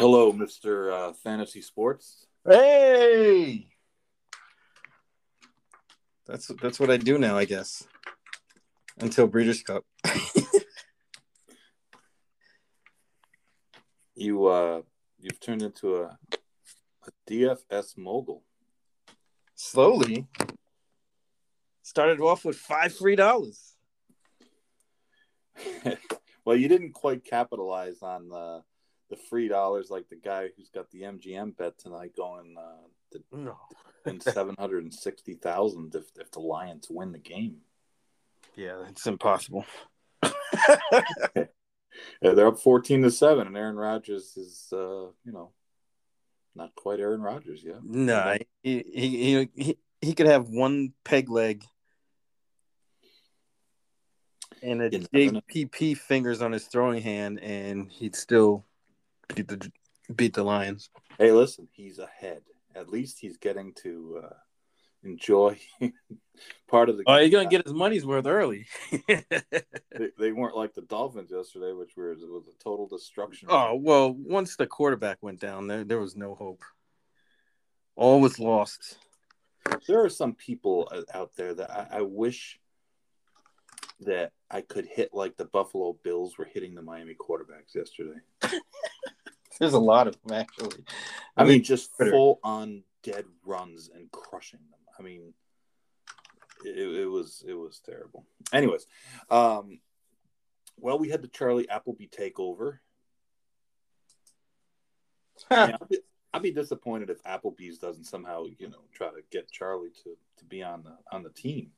Hello, Mr. Uh, Fantasy Sports. Hey, that's that's what I do now, I guess. Until Breeders' Cup. You uh, you've turned into a, a DFS mogul. Slowly. Started off with five free dollars. well, you didn't quite capitalize on the the free dollars like the guy who's got the MGM bet tonight going uh, to No. win seven hundred and sixty thousand if if the Lions win the game. Yeah, it's impossible. Yeah, they're up fourteen to seven, and Aaron Rodgers is uh, you know not quite Aaron Rodgers yet. Nah, he, he he he could have one peg leg and a You never know. JPP fingers on his throwing hand, and he'd still beat the beat the Lions. Hey, listen, he's ahead. At least he's getting to uh, enjoy part of the. Oh, you're gonna get his money's worth early. They, they weren't like the Dolphins yesterday, which were, was a total destruction. oh well, once the quarterback went down, there there was no hope. All was lost. There are some people uh, out there that I, I wish that I could hit like the Buffalo Bills were hitting the Miami quarterbacks yesterday. There's a lot of them actually. I mean, just Twitter. full on dead runs and crushing them. I mean, it, it was it was terrible. Anyways, um, well, we had the Charlie Appleby takeover. Yeah, I'd, be, I'll be disappointed if Applebee's doesn't somehow, you know, try to get Charlie to, to be on the on the team.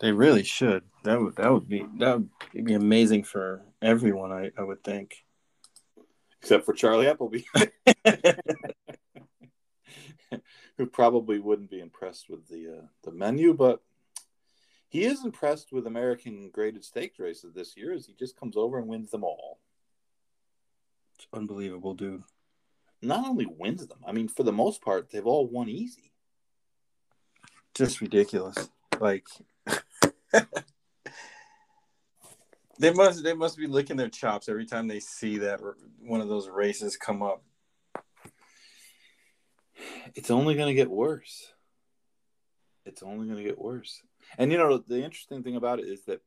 They really should. That would that would be that would be amazing for everyone. I, I would think. Except for Charlie Appleby, who probably wouldn't be impressed with the uh, the menu, but he is impressed with American graded stakes races this year, as he just comes over and wins them all. It's unbelievable, dude. Not only wins them, I mean, for the most part, they've all won easy. Just ridiculous. Like they must they must be licking their chops every time they see that one of those races come up. It's only going to get worse. It's only going to get worse. And you know, the interesting thing about it is that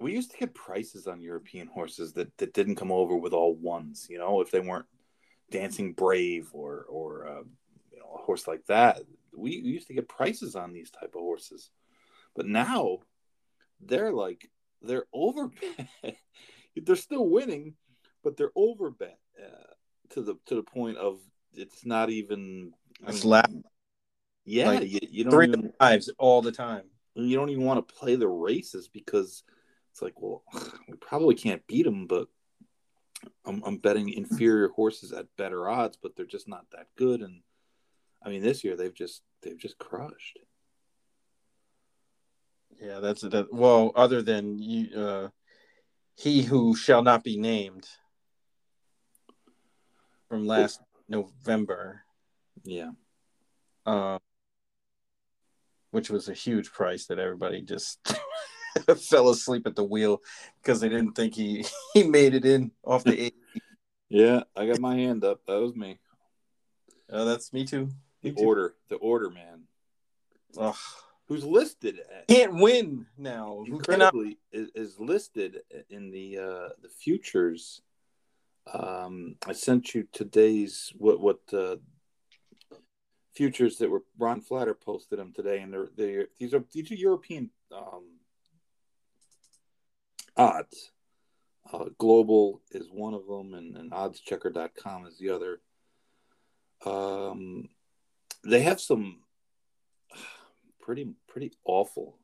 we used to get prices on European horses that, that didn't come over with all ones. You know, if they weren't Dancing Brave or or uh, you know a horse like that, we, we used to get prices on these type of horses. But now they're like they're over. they're still winning, but they're over bet uh, to the to the point of it's not even. I It's mean, lap yeah, like you, you don't three even, fives all the time. you don't even want to play the races because it's like, well, we probably can't beat them, but I'm, I'm betting inferior horses at better odds, but they're just not that good. And I mean, this year they've just they've just crushed. Yeah, that's that. Well, other than you, uh, he who shall not be named from last November, Yeah, um, which was a huge price that everybody just fell asleep at the wheel because they didn't think he he made it in off the eight. yeah, I got my hand up. That was me. Oh, that's me too. The Me too. order, the order man, Ugh. Who's listed at Can't win now. Who cannot? is, is listed in the uh, the futures. Um, I sent you today's what what uh, futures that were Ron Flatter posted them today, and they're they these are these are European um, odds. Uh, Global is one of them, and, and OddsChecker.com is the other. Um, they have some pretty pretty awful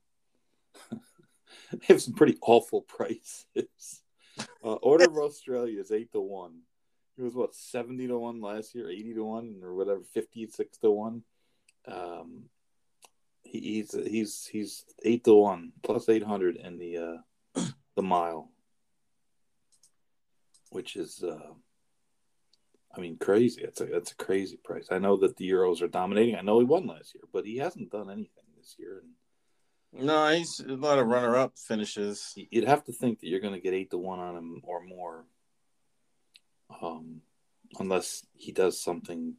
they have some pretty awful prices. Uh, Order of Australia is eight to one. It was what seventy to one last year, eighty to one, or whatever, fifty six to one. Um, he, he's he's he's eight to one plus eight hundred in the uh, the mile, which is uh, I mean crazy. It's a that's a crazy price. I know that the Euros are dominating. I know he won last year, but he hasn't done anything this year. And No, he's a lot of runner-up finishes. You'd have to think that you're going to get eight to one on him or more, um, unless he does something,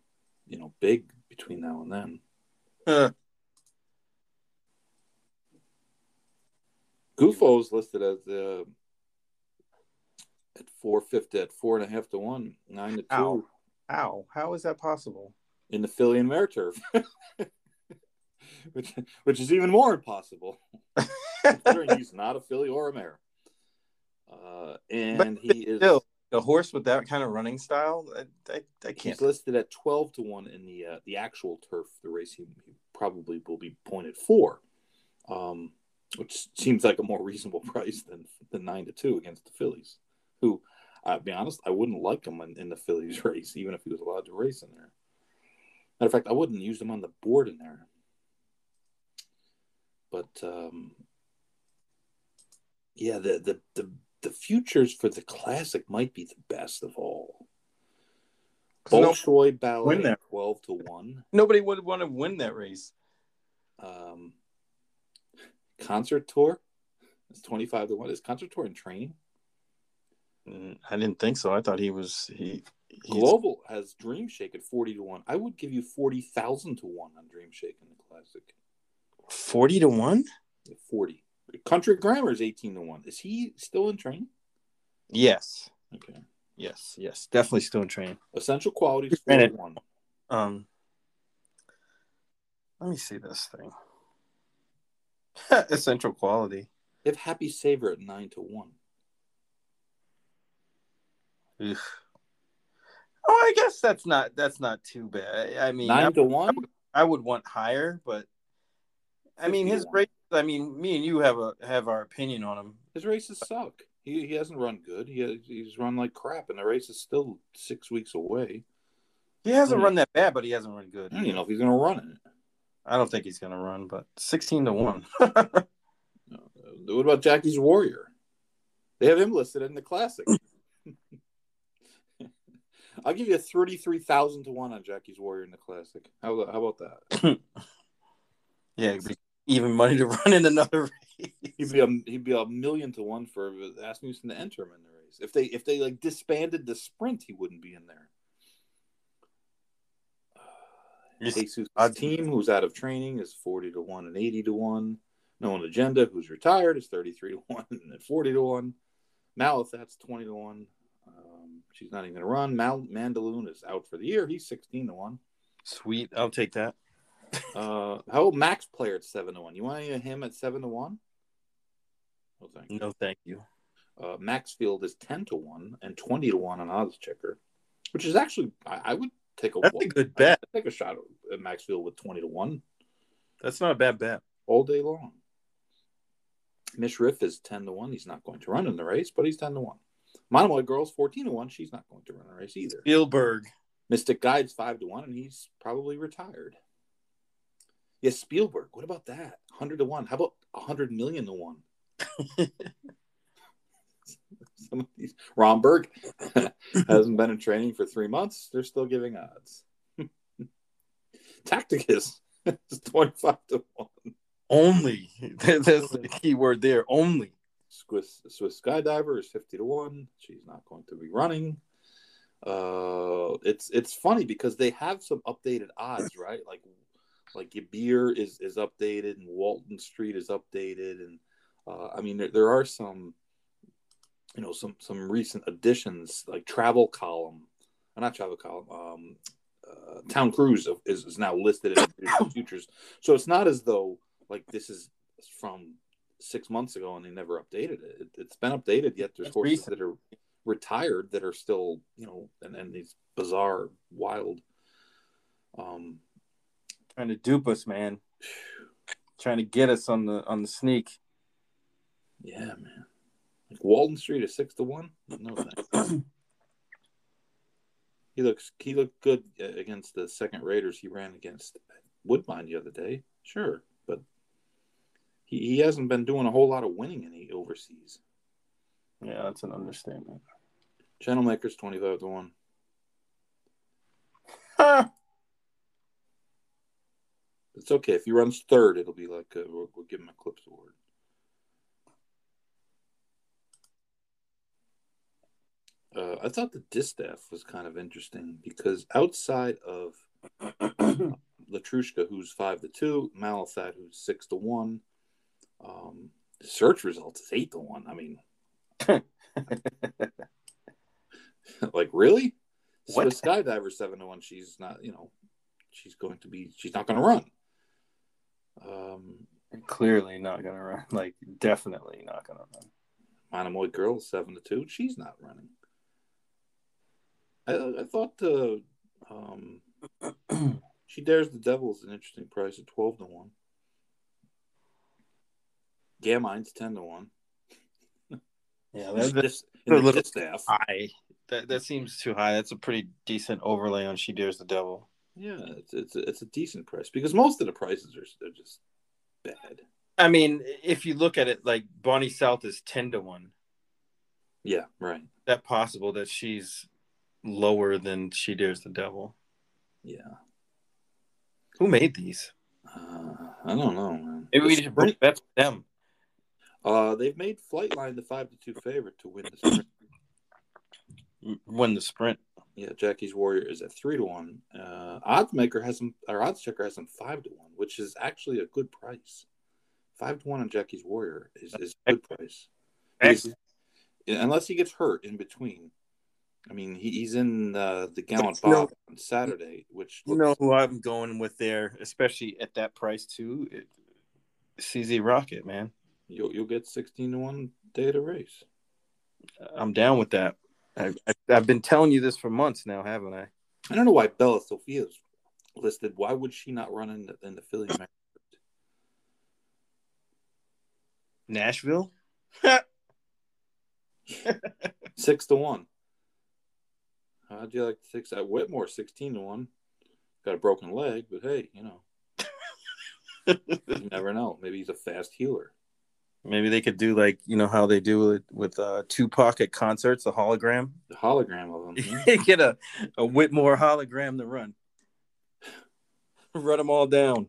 you know, big between now and then. Uh, Gufo's listed as uh, at four fifty at four and a half to one, nine to two Ow. How? How is that possible? in the Filly and Mare turf, which which is even more impossible. considering he's not a Filly or a Mare. Uh, and But he is Still, a horse with that kind of running style, I, I, I can't. he's listed at twelve to one in the uh, the actual turf. The race he, he probably will be pointed for, um, which seems like a more reasonable price than than nine to two against the Fillies. Who, I'll be honest, I wouldn't like him in, in the Fillies race, even if he was allowed to race in there. Matter of fact, I wouldn't use him on the board in there. But um, yeah, the, the the the futures for the classic might be the best of all. No- Bolshoi win Ballet twelve to one. Nobody would want to win that race. Um, concert tour is twenty five to one. Is concert tour in training? Mm, I didn't think so. I thought he was he. he's- Global has Dream Shake at forty to one. I would give you forty thousand to one on Dream Shake in the classic. Forty to one. Forty. Country Grammar is eighteen to one. Is he still in training? Yes, Okay. yes, yes. Definitely still in training. Essential Quality is four to minute. one. Um, let me see this thing. Essential quality. They have Happy Saver at nine to one. Ugh. Oh, I guess that's not that's not too bad. I mean, I, Nine to one. I would want higher, but I mean, his race. I mean, me and you have a have our opinion on him. His races suck. He, he hasn't run good. He he's run like crap, and the race is still six weeks away. He hasn't Hmm. run that bad, but he hasn't run good. I don't even know if he's going to run it. I don't think he's gonna run, but sixteen to one. What about Jackie's Warrior? They have him listed in the classic. I'll give you thirty-three thousand to one on Jackie's Warrior in the classic. How, how about that? yeah, even money to run in another race. He'd be a he'd be a million to one for Asmussen to enter him in the race. If they if they like disbanded the sprint, he wouldn't be in there. Jesus' team, who's out of training, is forty to one and eighty to one. Known Agenda, who's retired, is thirty-three to one and forty to one. Malathaat's twenty to one. Um, she's not even going to run. Mal- Mandaloun is out for the year. He's sixteen to one. Sweet, I'll take that. Uh, how old Max Player at seven to one? You want any of him at seven to one? Well, thank you. No, thank you. Uh, Maxfield is ten to one and twenty to one on odds checker, which is actually I, I would take a That's a good bet. I'd take a shot at Maxfield with twenty to one That's not a bad bet. all day long. Mishriff is ten to one. He's not going to run in the race, but he's ten to one. Monomoy Girl's fourteen to one. She's not going to run a race either. Spielberg. Mystic Guide's five to one, and he's probably retired. Yes, Spielberg. What about that? Hundred to one. How about hundred million to one? Some of these Rombauer hasn't been in training for three months. They're still giving odds. Tacticus is twenty-five to one. Only. That's the key word there. Only. Swiss Swiss Skydiver is fifty to one. She's not going to be running. Uh, it's it's funny because they have some updated odds, right? Like like Gebir is is updated and Walton Street is updated, and uh, I mean there, there are some you know some some recent additions like Travel Column, uh, not Travel Column. Um, uh, Town Cruise is, is now listed in the futures, so it's not as though like this is from six months ago and they never updated it. it has been updated, yet there's It's horses recent. that are retired that are still, you know, and, and these bizarre, wild. Um, Trying to dupe us, man. Trying to get us on the on the sneak. yeah, man. Like Walton Street is six to one. No thanks. he looks he looked good uh, against the second Raiders. He ran against Woodbine the other day. Sure, but he, he hasn't been doing a whole lot of winning any overseas. Yeah, that's an understatement. Channel Makers twenty five to one. It's okay if he runs third. It'll be like a, we'll, we'll give him a Eclipse award. Uh, I thought the distaff was kind of interesting because outside of Letruska, who's five to two, Malathaat, who's six to one, um, the search results is eight to one. I mean, like really? What? Swiss Skydiver seven to one. She's not. You know, she's going to be. She's not going to run. Um, Clearly not gonna run. Like definitely not gonna run. Monomoy girl seven to two. She's not running. I, I thought the um, she dares the devil is an interesting price at twelve to one. Gamine's ten to one. Yeah, In the that, dis- a in the little- distaff. high. That that seems too high. That's a pretty decent overlay on She Dares the Devil. Yeah, it's it's a, it's a decent price because most of the prices are they're just bad. I mean, if you look at it, like Bonny South is ten to one. Yeah, right. That possible that she's lower than She Dares the Devil. Yeah, Who made these? uh, I don't know, man. Maybe we The should bring sprint- bets with them. Uh, they've made Flightline the five to two favorite to win the sprint. Win the sprint. Yeah, Jackie's Warrior is at three to one. Uh, odds maker has them, or odds checker has them five to one, which is actually a good price. Five to one on Jackie's Warrior is, is a good price. Unless he gets hurt in between. I mean, he, he's in uh, the Gallant you know- on Saturday, which You know who I'm going with there, especially at that price too. It, CZ Rocket, man. you'll you'll get sixteen to one day to race. I'm down with that. I, I, I've been telling you this for months now, haven't I? I don't know why Bella Sofia's listed. Why would she not run in the, in the Filly? Nashville. Six to one. How'd you like six at Whitmore? Sixteen to one. Got a broken leg, but hey, you know, you never know. Maybe he's a fast healer. Maybe they could do like you know how they do it with uh, Tupac at concerts, the hologram. The hologram of them. yeah. Get a, a Whitmore hologram to run. Run them all down.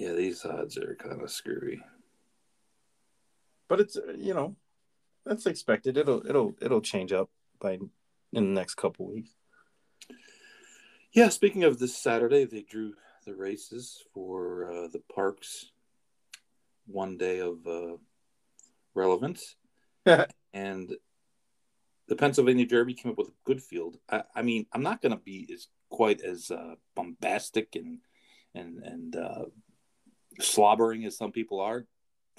yeah, these odds are kind of screwy. But it's uh, you know that's expected. It'll it'll it'll change up by in the next couple weeks. Yeah, speaking of this Saturday, they drew the races for uh, the Parx one day of uh, relevance. and the Pennsylvania Derby came up with a good field. I, I mean, I'm not going to be as quite as uh, bombastic and and and uh, slobbering as some people are.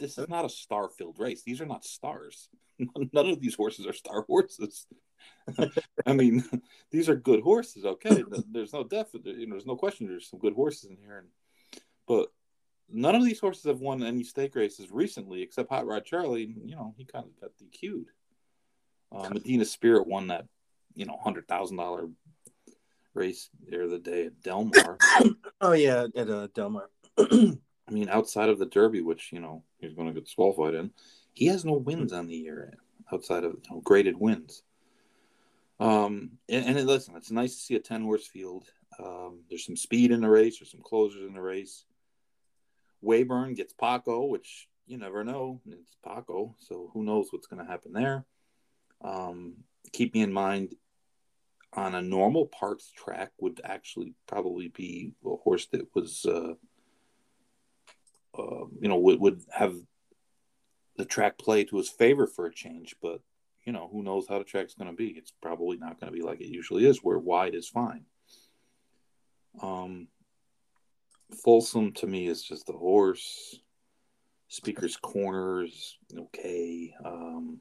This is not a star-filled race. These are not stars. None of these horses are star horses. I mean, these are good horses. Okay, there's no definite. You know, there's no question. There's some good horses in here, and, but none of these horses have won any stake races recently, except Hot Rod Charlie. You know, he kind of got DQ'd. Uh, Medina Spirit won that, you know, hundred thousand dollar race there the other day at Del Mar. Oh yeah, at uh, Del Mar. I mean, outside of the Derby, which you know he's going to get disqualified in, he has no wins on the year outside of you know, graded wins. Um, and, and listen, it's nice to see a ten horse field. Um, there's some speed in the race. There's some closers in the race. Weyburn gets Paco, which you never know. It's Paco, so who knows what's going to happen there. Um, Keepmeinmind on a normal Parx track would actually probably be a horse that was, uh, uh, you know, would, would have the track play to his favor for a change. But, you know, who knows how the track's going to be. It's probably not going to be like it usually is, where wide is fine. Um, Fulsome to me is just the horse. Speaker's Corners, okay. Um,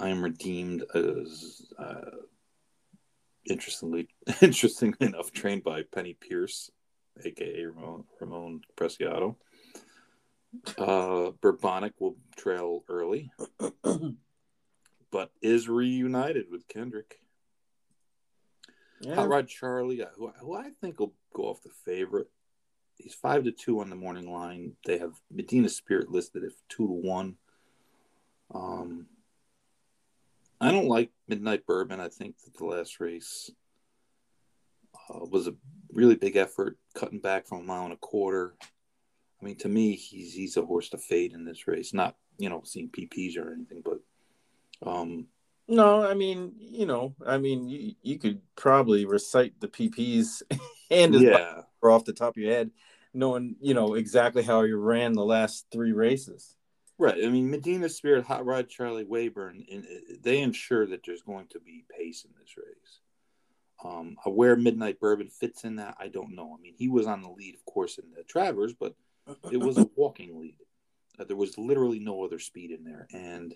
I am redeemed as uh, interestingly, interestingly enough, trained by Penny Pierce, aka Ramon, Ramon Preciado. Uh, Bourbonic will trail early, but is reunited with Kendrick. Yeah. Hot Rod Charlie, uh, who, who I think will go off the favorite. He's five to two on the morning line. They have Medina Spirit listed at two to one. Um, I don't like Midnight Bourbon. I think that the last race uh, was a really big effort, cutting back from a mile and a quarter. I mean, to me, he's he's a horse to fade in this race. Not you know seeing PPs or anything, but um, no, I mean, you know, I mean, you, you could probably recite the PPs and yeah, off the top of your head, knowing you know exactly how you ran the last three races. Right. I mean, Medina Spirit, Hot Rod, Charlie Weyburn, and they ensure that there's going to be pace in this race. Um, where Midnight Bourbon fits in that, I don't know. I mean, he was on the lead, of course, in the Travers, but it was a walking lead. Uh, there was literally no other speed in there, and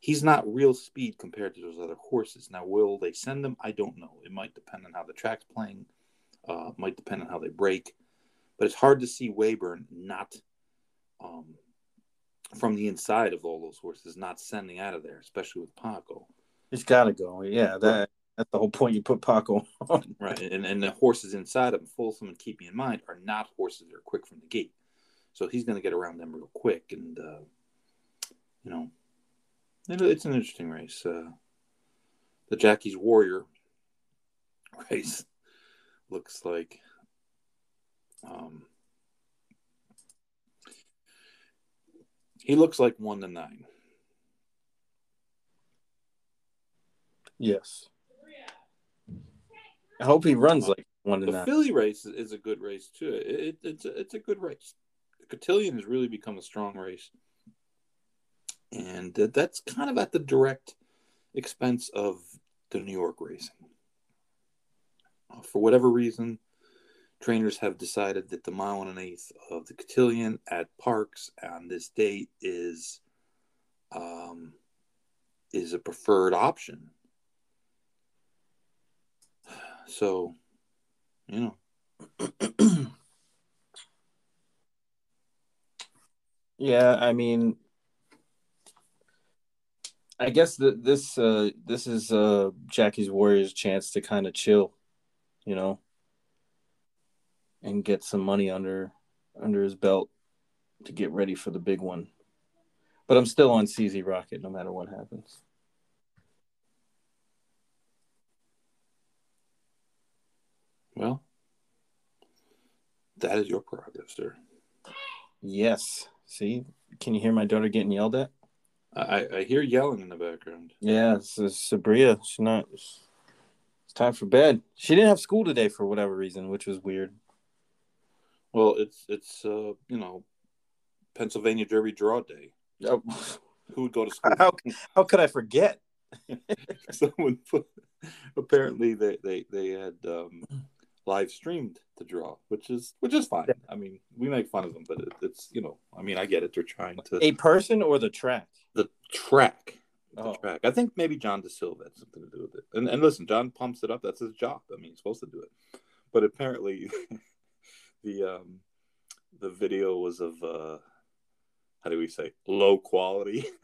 he's not real speed compared to those other horses. Now, will they send him? I don't know. It might depend on how the track's playing. Uh, might depend on how they break, but it's hard to see Weyburn not um, from the inside of all those horses, not sending out of there, especially with Paco. He's got to go. Yeah, that that's the whole point. You put Paco on. Right, and and the horses inside of Fulsome and Keepmeinmind, are not horses that are quick from the gate. So he's going to get around them real quick, and uh, you know, it, it's an interesting race. Uh, the Jackie's Warrior race looks like. Um, he looks like one to nine. Yes. I hope he runs like one the. Filly race is a good race too. It, it's a, it's a good race. The Cotillion has really become a strong race, and that's kind of at the direct expense of the New York racing. Uh, for whatever reason, trainers have decided that the mile and an eighth of the Cotillion at Parx on this date is um, is a preferred option so, you know. yeah, I mean, I guess that this uh, this is uh, Jackie's Warriors' chance to kind of chill, you know, and get some money under under his belt to get ready for the big one. But I'm still on CZ Rocket no matter what happens. Well, that is your prerogative, sir. Yes. See, can you hear my daughter getting yelled at? I, I hear yelling in the background. Yeah, it's, it's Sabria. She's not. It's time for bed. She didn't have school today for whatever reason, which was weird. Well, it's it's uh you know, Pennsylvania Derby Draw Day. Oh. Who would go to school? How how could I forget? Someone put, apparently they they they had um live streamed to draw, which is which is fine. I mean, we make fun of them, but it, it's you know, I mean, I get it. They're trying to a person or the track. The track. The Oh. track. I think maybe John De Silva had something to do with it. And and listen, John pumps it up. That's his job. I mean, he's supposed to do it. But apparently, the um, the video was of uh, how do we say low quality.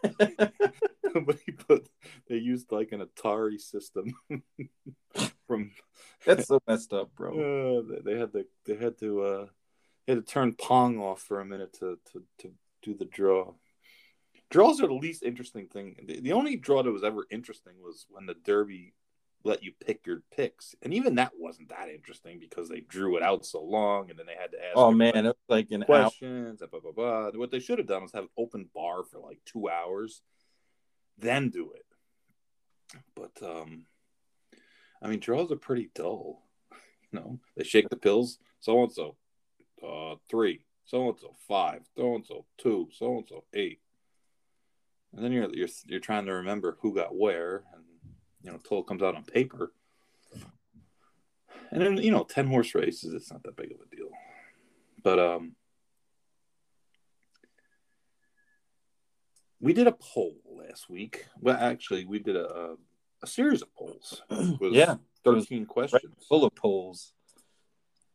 but he put they used like an Atari system from That's so messed up, bro. uh, they- they had to they had to uh they had to turn Pong off for a minute to to, to do the draw. Draws are the least interesting thing. The, the only draw that was ever interesting was when the Derby let you pick your picks, and even that wasn't that interesting because they drew it out so long, and then they had to ask. Oh man, it was like an questions. Blah, blah, blah. What they should have done was have open bar for like two hours, then do it. But um, I mean, draws are pretty dull. You know, they shake the pills. So and so, uh, three. So and so, five. So and so, two. So and so, eight. And then you're you're you're trying to remember who got where, and you know, until it comes out on paper. And then you know, ten horse races, it's not that big of a deal. But um, we did a poll last week. Well, actually, we did a a, series of polls. Yeah, thirteen questions, full of polls.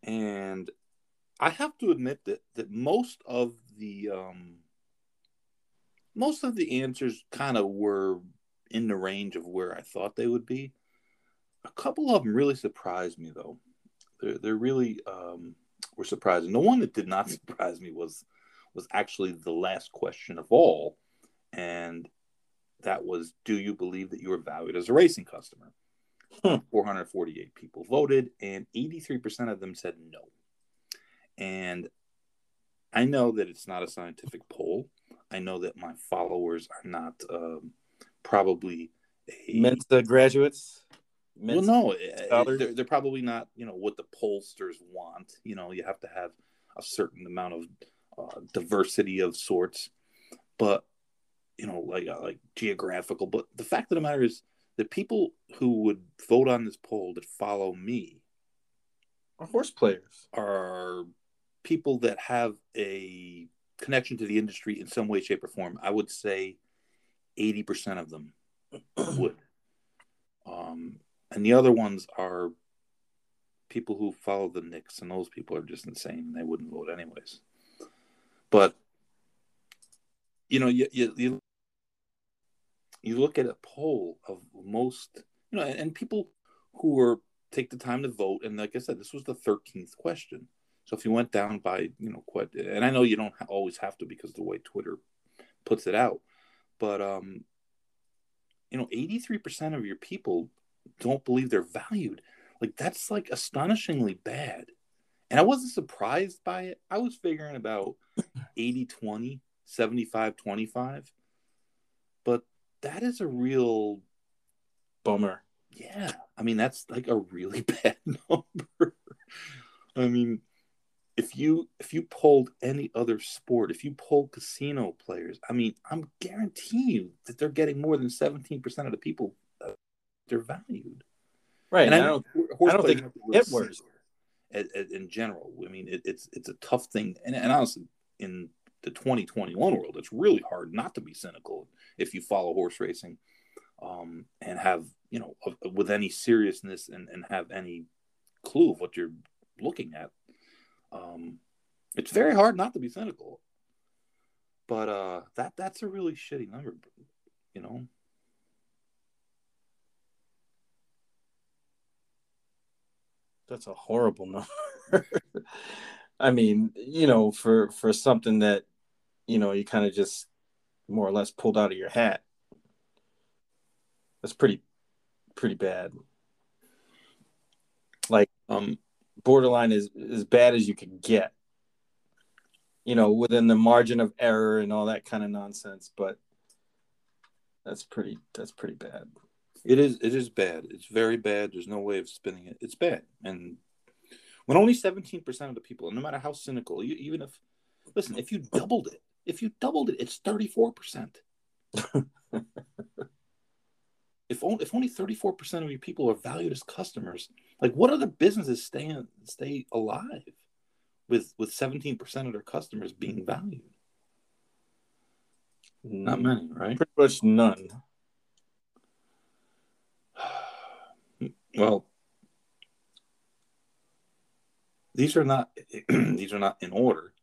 and I have to admit that that most of the um, most of the answers kind of were in the range of where I thought they would be. A couple of them really surprised me, though. They're they're really um, were surprising. The one that did not surprise me was was actually the last question of all, and that was, "Do you believe that you are valued as a racing customer?" Hmm. 448 people voted, and 83% of them said no. And I know that it's not a scientific poll. I know that my followers are not um, probably a, Mensa graduates. Mensa well, no, eh, eh, they're, they're, probably not. You know what the pollsters want. You know, you have to have a certain amount of uh, diversity of sorts, but you know, like uh, like geographical. But the fact of the matter is, the people who would vote on this poll that follow me are horse players. Are people that have a connection to the industry in some way, shape, or form. I would say eighty percent of them would. Um, and the other ones are people who follow the Knicks, and those people are just insane. They wouldn't vote anyways. But you know, you, you, you you look at a poll of most, you know, and, and people who are take the time to vote, and like I said, this was the thirteenth question. So if you went down by, you know, quite, and I know you don't always have to because the way Twitter puts it out, but um, you know, eighty three percent of your people don't believe they're valued. Like that's like astonishingly bad. And I wasn't surprised by it. I was figuring about 80 20, 75 25. But that is a real bummer. Yeah. I mean, that's like a really bad number. I mean, if you if you polled any other sport, if you polled casino players, I mean, I'm guaranteeing you that they're getting more than 17% of the people they're valued. Right. And, and I, don't, I don't think it works. In general, I mean, it, it's it's a tough thing, and, and honestly, in the 2021 world, it's really hard not to be cynical if you follow horse racing um, and have, you know, with any seriousness and, and have any clue of what you're looking at. Um, it's very hard not to be cynical. But uh, that that's a really shitty number, you know. That's a horrible number. I mean, you know, for for something that you know, you kind of just more or less pulled out of your hat. That's pretty pretty bad. Like um borderline is as bad as you can get. You know, within the margin of error and all that kind of nonsense, but that's pretty that's pretty bad. It is it is bad. It's very bad. There's no way of spinning it. It's bad. And when only 17% of the people, and no matter how cynical, you, even if listen, if you doubled it, if you doubled it, it's 34%. if only if only 34% of your people are valued as customers, like what other businesses stay stay alive with with 17% of their customers being valued? Not many, right? Pretty much none. Well, these are not these are not in order,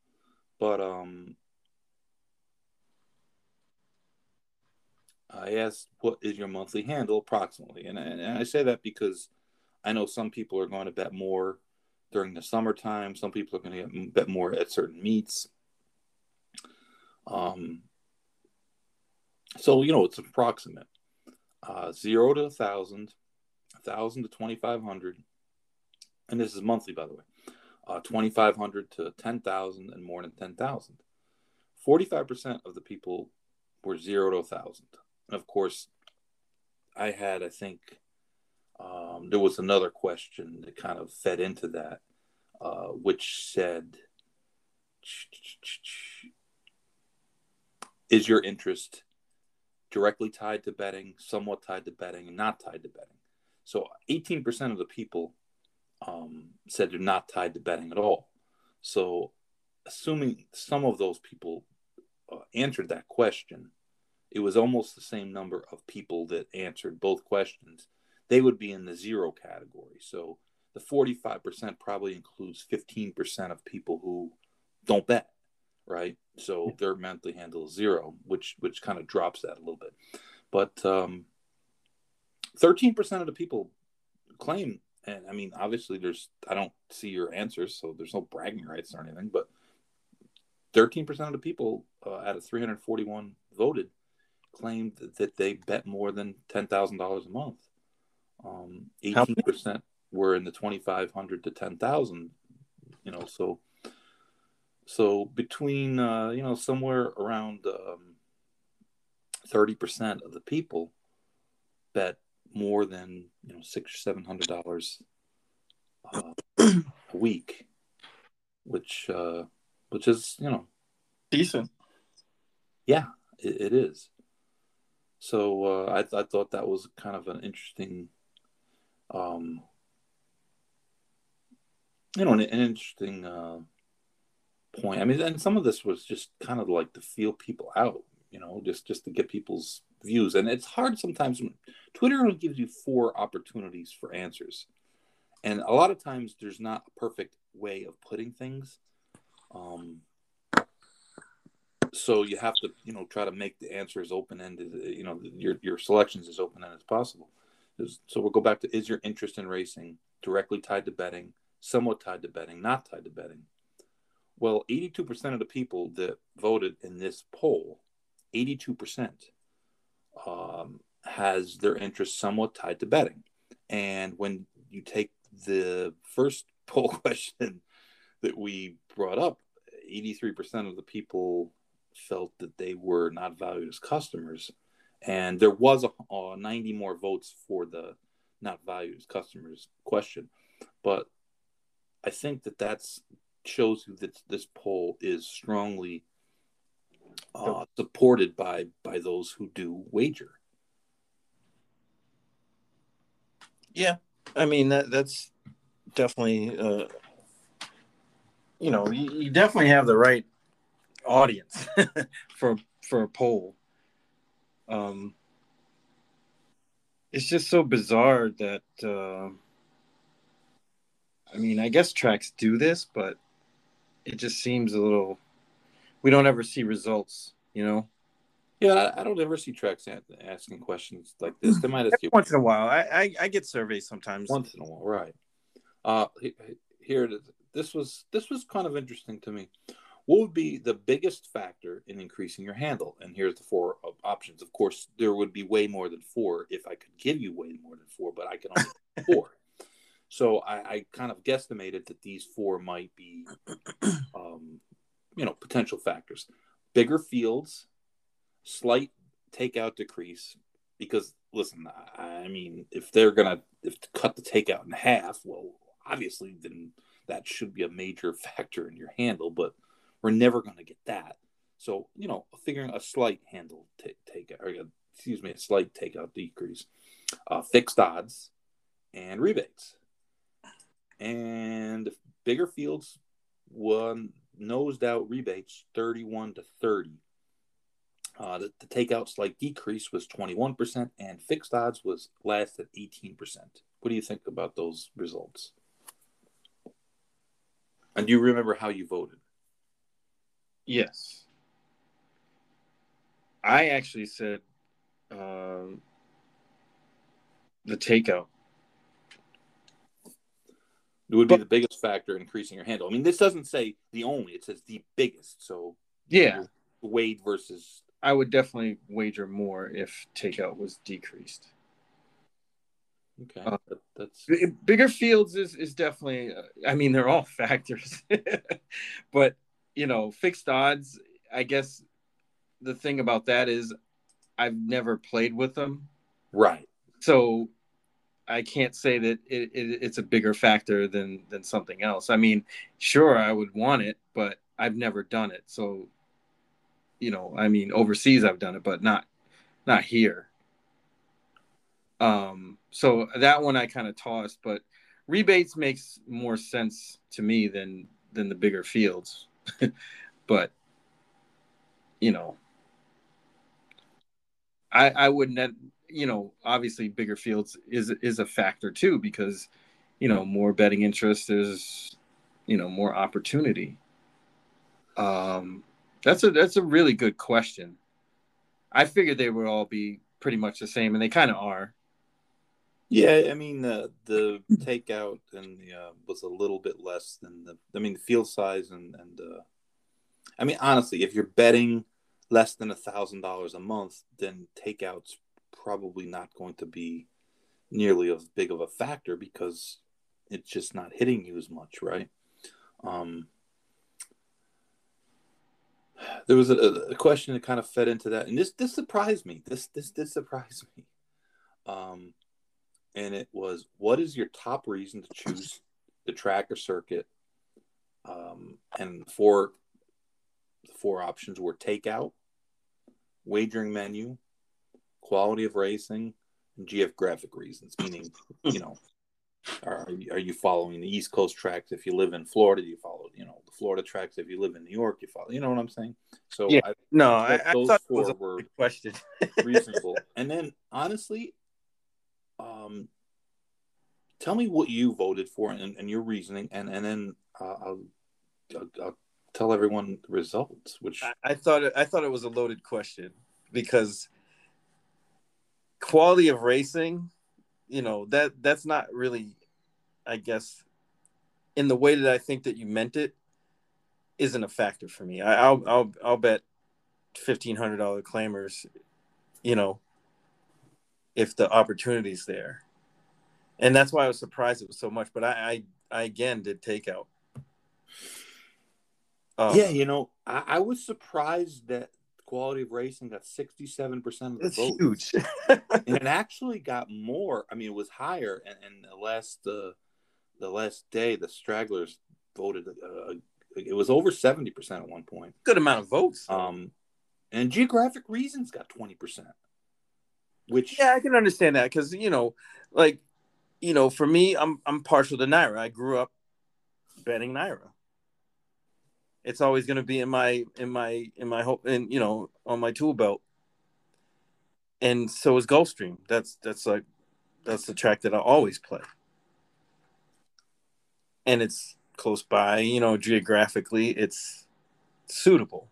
but um I asked, "What is your monthly handle approximately?" And, and I say that because I know some people are going to bet more during the summertime. Some people are going to bet more at certain meets. Um, so you know it's approximate. Uh, zero to a thousand, a thousand to twenty five hundred, and this is monthly, by the way. Uh, twenty five hundred to ten thousand, and more than ten thousand. Forty five percent of the people were zero to a thousand. And of course, I had, I think, um, there was another question that kind of fed into that, uh, which said, Is your interest directly tied to betting, somewhat tied to betting, and not tied to betting? So 18% of the people um, said they're not tied to betting at all. So, assuming some of those people uh, answered that question, it was almost the same number of people that answered both questions. They would be in the zero category. So the 45% probably includes 15% of people who don't bet, right? So their monthly handle is zero, which which kind of drops that a little bit. But um, 13% of the people claim, and I mean, obviously, there's I don't see your answers, so there's no bragging rights or anything, but 13% of the people uh, out of 341 voted claimed that they bet more than ten thousand dollars a month. Um, 18% were in the 2,500 to 10,000, you know, so, so between, uh, you know, somewhere around um, 30% of the people bet more than, you know, six or seven hundred dollars uh, a week, which, uh, which is, you know, decent. Yeah, it, it is. So uh, I, I thought that was kind of an interesting, um, you know, an, an interesting uh, point. I mean, and some of this was just kind of like to feel people out, you know, just just to get people's views. And it's hard sometimes. Twitter only gives you four opportunities for answers, and a lot of times there's not a perfect way of putting things. Um, so you have to you know try to make the answer as open ended you know your your selections as open ended as possible. So we'll go back to is your interest in racing directly tied to betting somewhat tied to betting not tied to betting? Well 82% of the people that voted in this poll 82% um, has their interest somewhat tied to betting. And when you take the first poll question that we brought up 83% of the people felt that they were not valued as customers. And there was a, a 90 more votes for the not valued as customers question. But I think that that's shows you that this poll is strongly uh, supported by by those who do wager. Yeah, I mean that that's definitely uh, you know you, you definitely have the right audience for for a poll. Um, it's just so bizarre that uh, I mean, I guess tracks do this, but it just seems a little. We don't ever see results, you know. Yeah, I don't ever see tracks asking questions like this. They might ask you once in a while. I, I, I get surveys sometimes. Once in a while, right? Uh, here it is. This was this was kind of interesting to me. What would be the biggest factor in increasing your handle? And here's the four options. Of course, there would be way more than four if I could give you way more than four, but I can only four. So I, I, kind of guesstimated that these four might be, um, you know, potential factors. Bigger fields, slight takeout decrease, because listen, I mean, if they're gonna if to cut the takeout in half, well, obviously then that should be a major factor in your handle, but we're never going to get that. So, you know, figuring a slight handle t- take, or excuse me, a slight takeout decrease, uh, fixed odds, and rebates. And bigger fields one nosed out rebates 31 to 30. Uh, the, the takeout slight decrease was 21%, and fixed odds was last at 18%. What do you think about those results? And do you remember how you voted? Yes. I actually said um, the takeout. It would be but, the biggest factor increasing your handle. I mean, this doesn't say the only; it says the biggest. So, yeah, Wade versus. I would definitely wager more if takeout was decreased. Okay, uh, that's bigger fields is is definitely. Uh, I mean, they're all factors, but you know, fixed odds, I guess the thing about that is I've never played with them. Right. So I can't say that it, it, it's a bigger factor than than something else. I mean, sure, I would want it, but I've never done it. So, you know, I mean, overseas I've done it, but not not here. Um, so that one I kind of tossed, but rebates makes more sense to me than than the bigger fields. but you know, I I wouldn't you know obviously bigger fields is is a factor too because you know more betting interest is you know more opportunity. Um, that's a that's a really good question. I figured they would all be pretty much the same, and they kind of are. Yeah, I mean uh, the takeout and the uh, was a little bit less than the. I mean the field size and and. Uh, I mean honestly, if you're betting less than a thousand dollars a month, then takeout's probably not going to be nearly as big of a factor because it's just not hitting you as much, right? Um, there was a, a, question that kind of fed into that, and this this surprised me. This this did surprise me. Um, and it was, what is your top reason to choose the track or circuit? Um, and four four options were takeout, wagering menu, quality of racing, and geographic reasons. Meaning, you know, are, are you following the East Coast tracks? If you live in Florida, you follow, you know, the Florida tracks. If you live in New York, you follow. You know what I'm saying? So yeah, I, no, I, I thought four was a were question reasonable. And then honestly, um, tell me what you voted for and, and your reasoning, and and then uh, I'll, I'll, I'll, tell everyone the results. Which I, I thought it, I thought it was a loaded question because quality of racing you know that that's not really i guess in the way that i think that you meant it isn't a factor for me I, i'll i'll i'll bet $1500 claimers you know if the opportunity's there and that's why i was surprised it was so much but i i, I again did takeout um, yeah you know I, I was surprised that quality of racing got 67% of the That's votes. huge. and it actually got more. I mean, it was higher. And, and the last uh, the last day, the stragglers voted. Uh, it was over 70% at one point. Good amount of votes. Um, and geographic reasons got 20%. Which yeah, I can understand that because you know, like, you know, for me, I'm I'm partial to NYRA. I grew up betting NYRA. it's always going to be in my in my in my hope and you know on my tool belt and so is gulfstream that's that's like that's the track that i always play and it's close by you know geographically it's suitable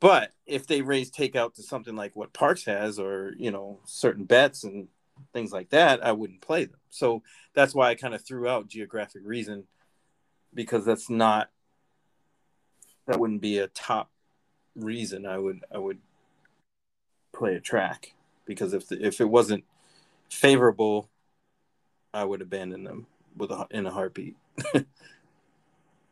but if they raise takeout to something like what Parx has or you know certain bets and things like that i wouldn't play them so that's why i kind of threw out geographic reason because that's not that wouldn't be a top reason I would I would play a track because if the, if it wasn't favorable, I would abandon them with a, in a heartbeat.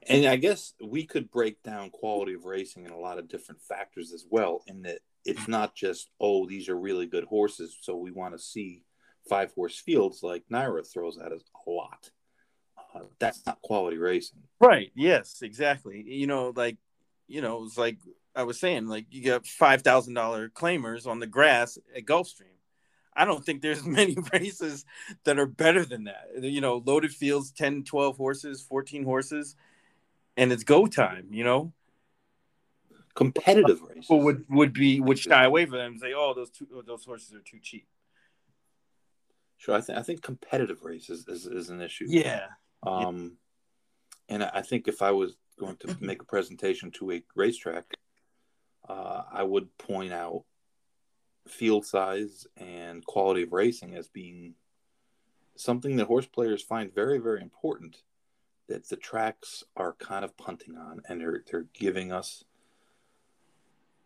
and I guess we could break down quality of racing in a lot of different factors as well. In that it's not just oh these are really good horses, so we want to see five horse fields like NYRA throws at us a lot. Uh, that's not quality racing. Right. Yes, exactly. You know, like, you know, it's like I was saying, like you got five thousand dollar claimers on the grass at Gulfstream. I don't think there's many races that are better than that. You know, loaded fields, 10, 12 horses, 14 horses, and it's go time, you know. Competitive races. People would, would be would shy away from them and say, Oh, those two those horses are too cheap. Sure, I think I think competitive races is, is an issue. Yeah. Um, and I think if I was going to make a presentation to a racetrack, uh, I would point out field size and quality of racing as being something that horse players find very, very important. That the tracks are kind of punting on, and they're they're giving us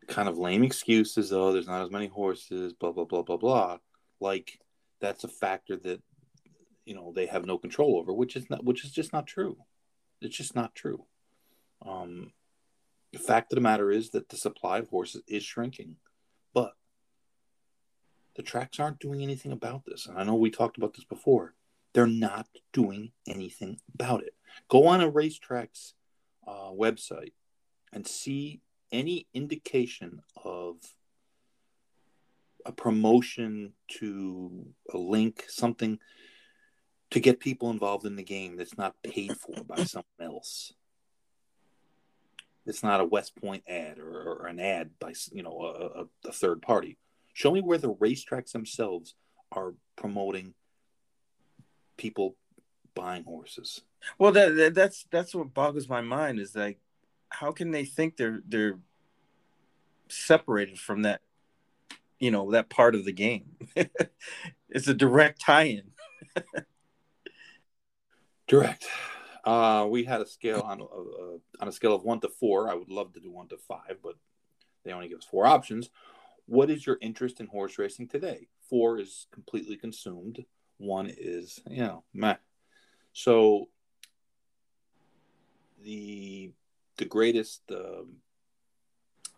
kind of lame excuses. Oh, there's not as many horses. Blah blah blah blah blah. Like that's a factor that you know they have no control over, which is not which is just not true. It's just not true. Um, the fact of the matter is that the supply of horses is shrinking, but the tracks aren't doing anything about this. And I know we talked about this before. They're not doing anything about it. Go on a racetrack's uh, website and see any indication of a promotion to a link, something to get people involved in the game that's not paid for by someone else. It's not a West Point ad or, or an ad by you know a, a, third party. Show me where the racetracks themselves are promoting people buying horses. Well, that, that that's that's what boggles my mind is like, how can they think they're they're separated from that, you know, that part of the game? it's a direct tie-in. direct. Uh, we had a scale on uh, on a scale of one to four. I would love to do one to five, but they only give us four options. what is your interest in horse racing today? Four is completely consumed. One is, you know, meh. So the the greatest um,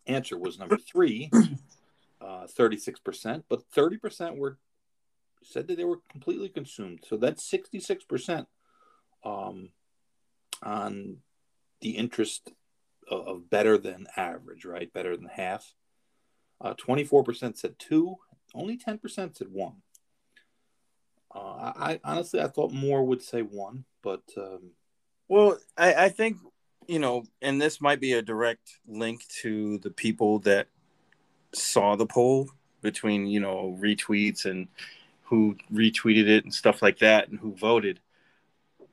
answer was number three, uh, 36%, but 30% were said that they were completely consumed. So that's 66% um, on the interest of, of, better than average, right? Better than half. Uh, 24% said two, only 10% said one. Uh, I honestly, I thought more would say one, but um, well, I, I think you know, and this might be a direct link to the people that saw the poll between you know retweets and who retweeted it and stuff like that and who voted.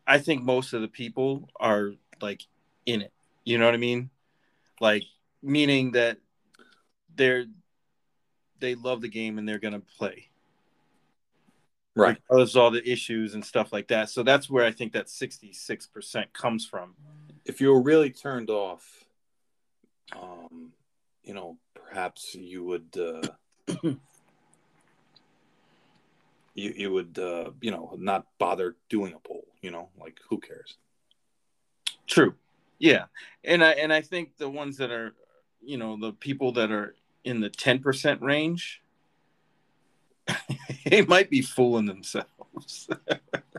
I think most of the people are like in it. You know what I mean? Like meaning that they're they love the game and they're gonna play. Right. Because all the issues and stuff like that. So that's where I think that sixty six percent comes from. If you were really turned off, um, you know, perhaps you would uh you, you would uh, you know not bother doing a poll you know like who cares true yeah and i and i think the ones that are you know the people that are in the 10% range they might be fooling themselves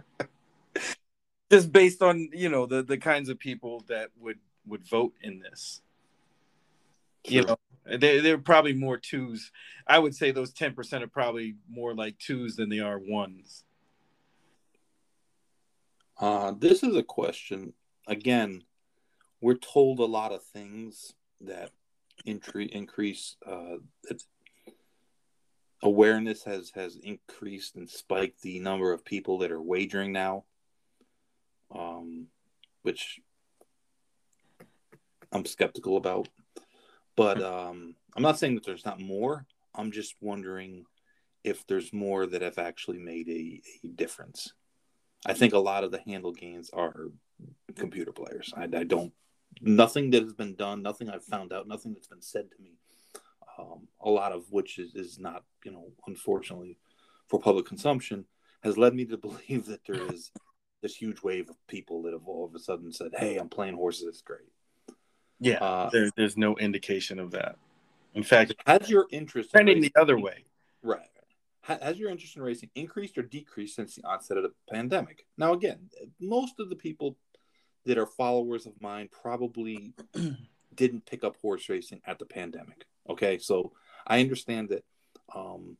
just based on you know the the kinds of people that would would vote in this True. you know they, they're probably more twos. I would say those 10% are probably more like twos than they are ones. Uh, this is a question. Again, we're told a lot of things that incre- increase uh, awareness has has increased and spiked the number of people that are wagering now, um, which I'm skeptical about. But um, I'm not saying that there's not more. I'm just wondering if there's more that have actually made a, a difference. I think a lot of the handle gains are computer players. I, I, don't, nothing that has been done, nothing I've found out, nothing that's been said to me, um, a lot of which is, is not, you know, unfortunately for public consumption, has led me to believe that there is this huge wave of people that have all of a sudden said, Hey, I'm playing horses. It's great. Yeah, uh, there, there's no indication of that. In fact, has your interest trending the other way? Right. Has your interest in racing increased or decreased since the onset of the pandemic? Now, again, most of the people that are followers of mine probably didn't pick up horse racing at the pandemic. Okay, so I understand that um,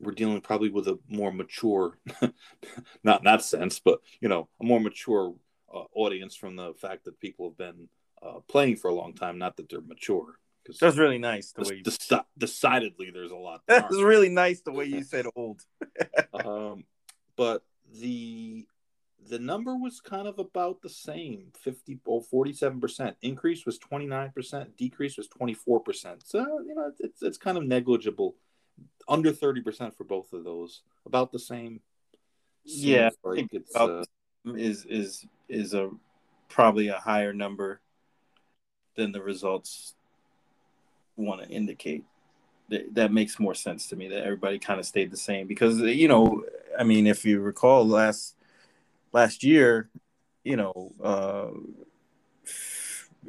we're dealing probably with a more mature, not in that sense, but you know, a more mature uh, audience from the fact that people have been uh, playing for a long time. Not that they're mature. Because That's really nice the way you deci- decidedly there's a lot. That's really nice the way you said old. um, but the the number was kind of about the same 50 or 47% increase was 29% decrease was 24% so you know it's, it's kind of negligible. Under 30% for both of those. About the same. Yeah like it's uh, is is is a probably a higher number than the results want to indicate. That, that makes more sense to me that everybody kind of stayed the same because you know, I mean, if you recall last last year, you know, uh,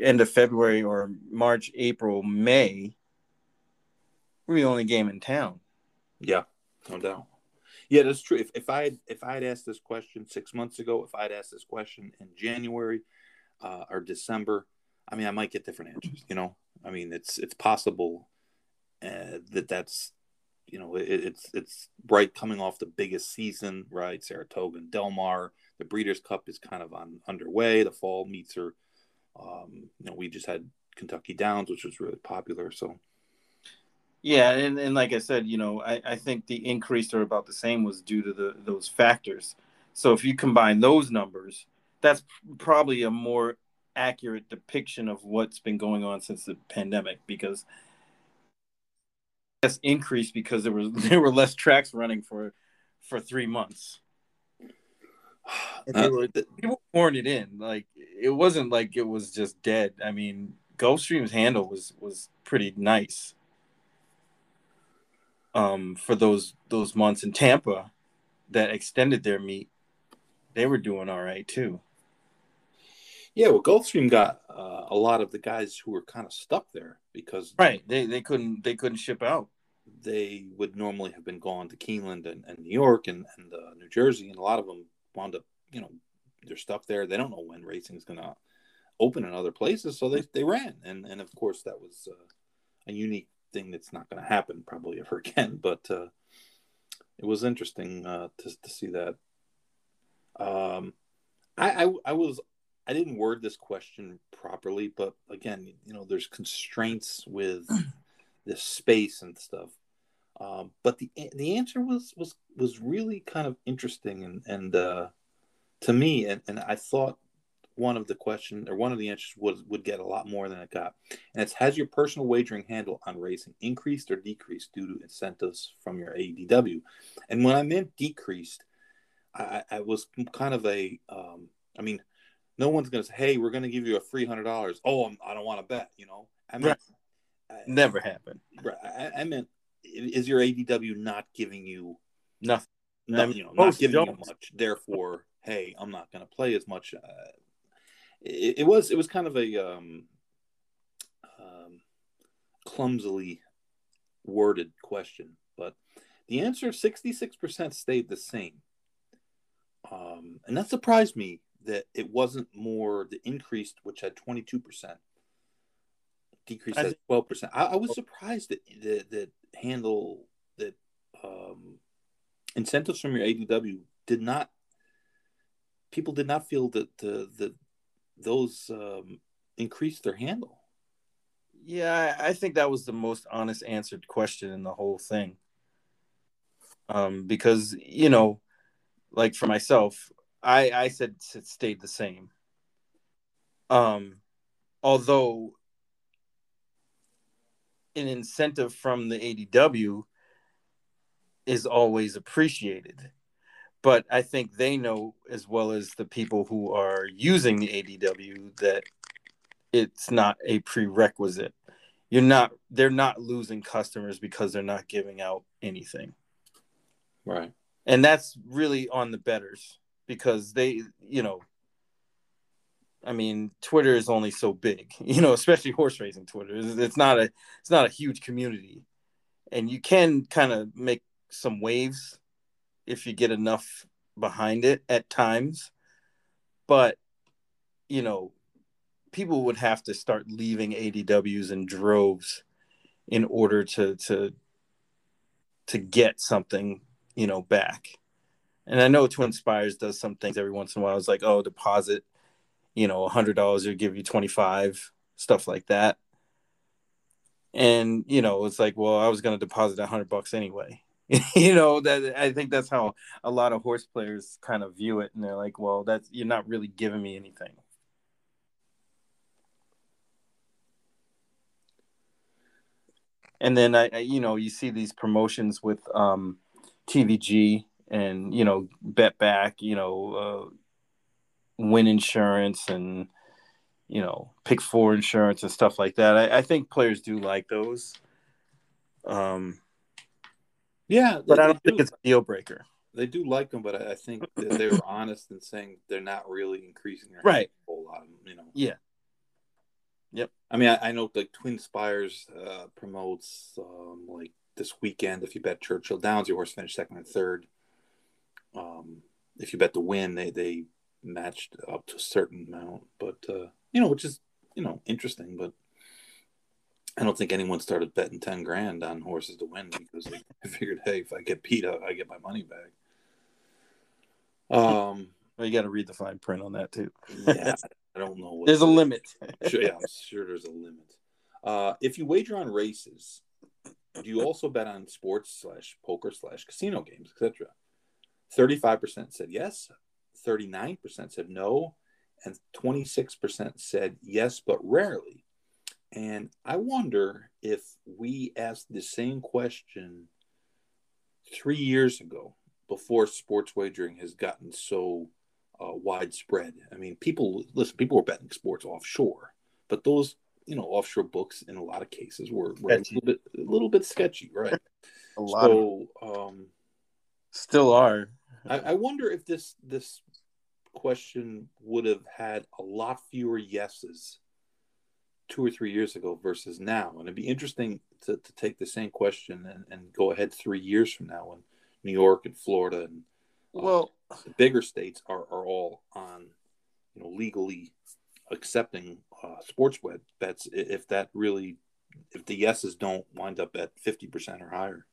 end of February or March, April, May, we're the only game in town. Yeah, no doubt. Yeah, that's true. If, if I had, if I had asked this question six months ago, if I'd asked this question in January uh, or December, I mean, I might get different answers. You know, I mean, it's it's possible uh, that that's you know it, it's it's right coming off the biggest season, right? Saratoga and Del Mar. The Breeders' Cup is kind of on underway. The fall meets are, um, you know, we just had Kentucky Downs, which was really popular. So, yeah, and, and like I said, you know, I, I think the increase are about the same was due to the those factors. So if you combine those numbers, that's probably a more accurate depiction of what's been going on since the pandemic because yes increased because there was there were less tracks running for for three months uh, were, people pouring it in like it wasn't like it was just dead i mean gulfstream's handle was was pretty nice um, for those those months in Tampa that extended their meet, they were doing all right too. Yeah, well, Gulfstream got uh, a lot of the guys who were kind of stuck there because right they they couldn't they couldn't ship out. They would normally have been gone to Keeneland and, and New York and, and uh, New Jersey, and a lot of them wound up, you know, they're stuck there. They don't know when racing is going to open in other places, so they, they ran, and and of course that was uh, a unique thing that's not going to happen probably ever again. But uh, it was interesting uh, to to see that. Um, I, I I was I didn't word this question properly, but again, you know, there's constraints with this space and stuff. Um, but the the answer was was was really kind of interesting and and uh, to me, and, and I thought one of the question or one of the answers would would get a lot more than it got, and it's has your personal wagering handle on racing increased or decreased due to incentives from your ADW? And when I meant decreased, I, I was kind of a, um, I mean, no one's going to say, "Hey, we're going to give you a free hundred dollars." Oh, I'm, I do not want to bet. You know, I mean, right. never happened. I, I meant, is your ADW not giving you nothing? No, you know, not giving you much. Therefore, hey, I'm not going to play as much. Uh, it, it, was it was kind of a um, um, clumsily worded question, but the answer 66% stayed the same. Um, and that surprised me that it wasn't more the increased, which had 22%, decreased at 12%. I, I, was surprised that, that, that handle that um, incentives from your ADW did not people did not feel that the the those um, increased their handle. Yeah, I think that was the most honest answered question in the whole thing. Um, because you know, like for myself, I I said it stayed the same. Um, although an incentive from the ADW is always appreciated but I think they know as well as the people who are using the ADW that it's not a prerequisite. You're not they're not losing customers because they're not giving out anything. Right. And that's really on the betters because they, you know, I mean, Twitter is only so big, you know, especially horse racing Twitter. It's not a it's not a huge community. And you can kind of make some waves if you get enough behind it at times. But, you know, people would have to start leaving ADWs in droves in order to to to get something, you know, back. And I know Twinspires does some things every once in a while. It's like, oh, deposit, you know, a hundred dollars will give you twenty five, stuff like that. And you know, it's like, well, I was gonna deposit a hundred bucks anyway. you know that I think that's how a lot of horse players kind of view it, and they're like, "Well, that's you're not really giving me anything." And then I, I you know, you see these promotions with um, TVG and you know, bet back, you know, uh, win insurance and you know, pick four insurance and stuff like that. I, I think players do like those. Um, yeah, but I don't think it's a deal breaker. They do like them, but I think they were honest in saying they're not really increasing their right a whole lot. You know. Yeah. Yep. I mean, I, I know like Twinspires uh, promotes um, like this weekend. If you bet Churchill Downs, your horse finished second and third. Um, if you bet the win, they they matched up to a certain amount, but uh, you know, which is you know interesting, but I don't think anyone started betting ten grand on horses to win because they figured, hey, if I get beat up, I get my money back. Um, well, you got to read the fine print on that too. yeah, I don't know. there's a limit. sure, yeah, I'm sure there's a limit. Uh, if you wager on races, do you also bet on sports slash poker slash casino games, etc.? Thirty-five percent said yes. Thirty-nine percent said no, and twenty-six percent said yes, but rarely. And I wonder if we asked the same question three years ago, before sports wagering has gotten so uh, widespread. I mean, people listen. People were betting sports offshore, but those you know offshore books in a lot of cases were, were a little bit a little bit sketchy, right? A lot so, um, still are. I, I wonder if this this question would have had a lot fewer yeses two or three years ago versus now. And it'd be interesting to, to take the same question and, and go ahead three years from now when New York and Florida and uh, Well, the bigger states are, are all on, you know, legally accepting uh, sports bet, bets if that really, if the yeses don't wind up at 50% or higher.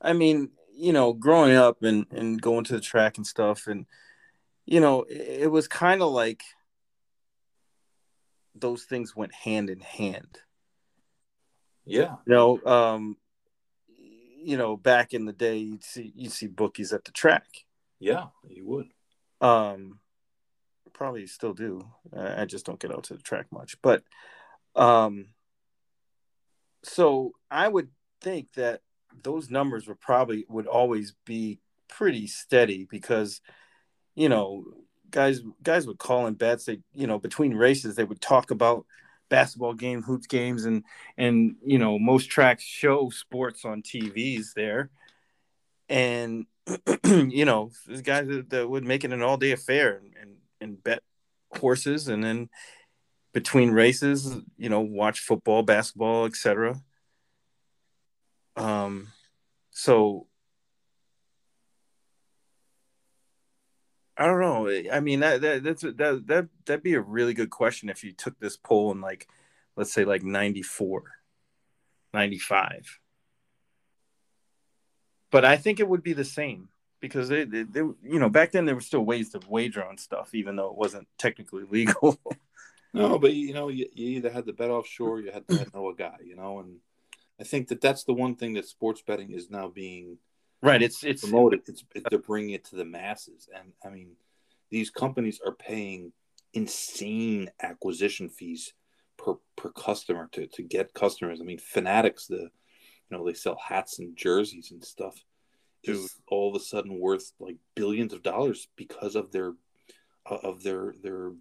I mean, you know, growing up and and going to the track and stuff, and you know, it, it was kind of like those things went hand in hand. Yeah. You know, um, you know, back in the day, you'd see you'd see bookies at the track. Yeah, you would. Um, probably still do. I I just don't get out to the track much, but um, so I would think that those numbers would probably would always be pretty steady because you know guys guys would call in bets they you know between races they would talk about basketball game hoops games and and you know most tracks show sports on tvs there. And you know there's guys that, that would make it an all-day affair and, and and bet horses and then between races you know watch football basketball etc um so I don't know. I mean, that, that that's that that that'd be a really good question if you took this poll in like, let's say like 94, 95. But I think it would be the same because they, they, they you know, back then there were still ways to wager on stuff, even though it wasn't technically legal. No, but you know, you, you either had to bet offshore, you had to know a guy, you know, and I think that that's the one thing that sports betting is now being right. It's it's promoted. It's, it, they're bringing it to the masses, and I mean, these companies are paying insane acquisition fees per per customer to to get customers. I mean, Fanatics, the you know, they sell hats and jerseys and stuff, Dude. is all of a sudden worth like billions of dollars because of their uh, of their their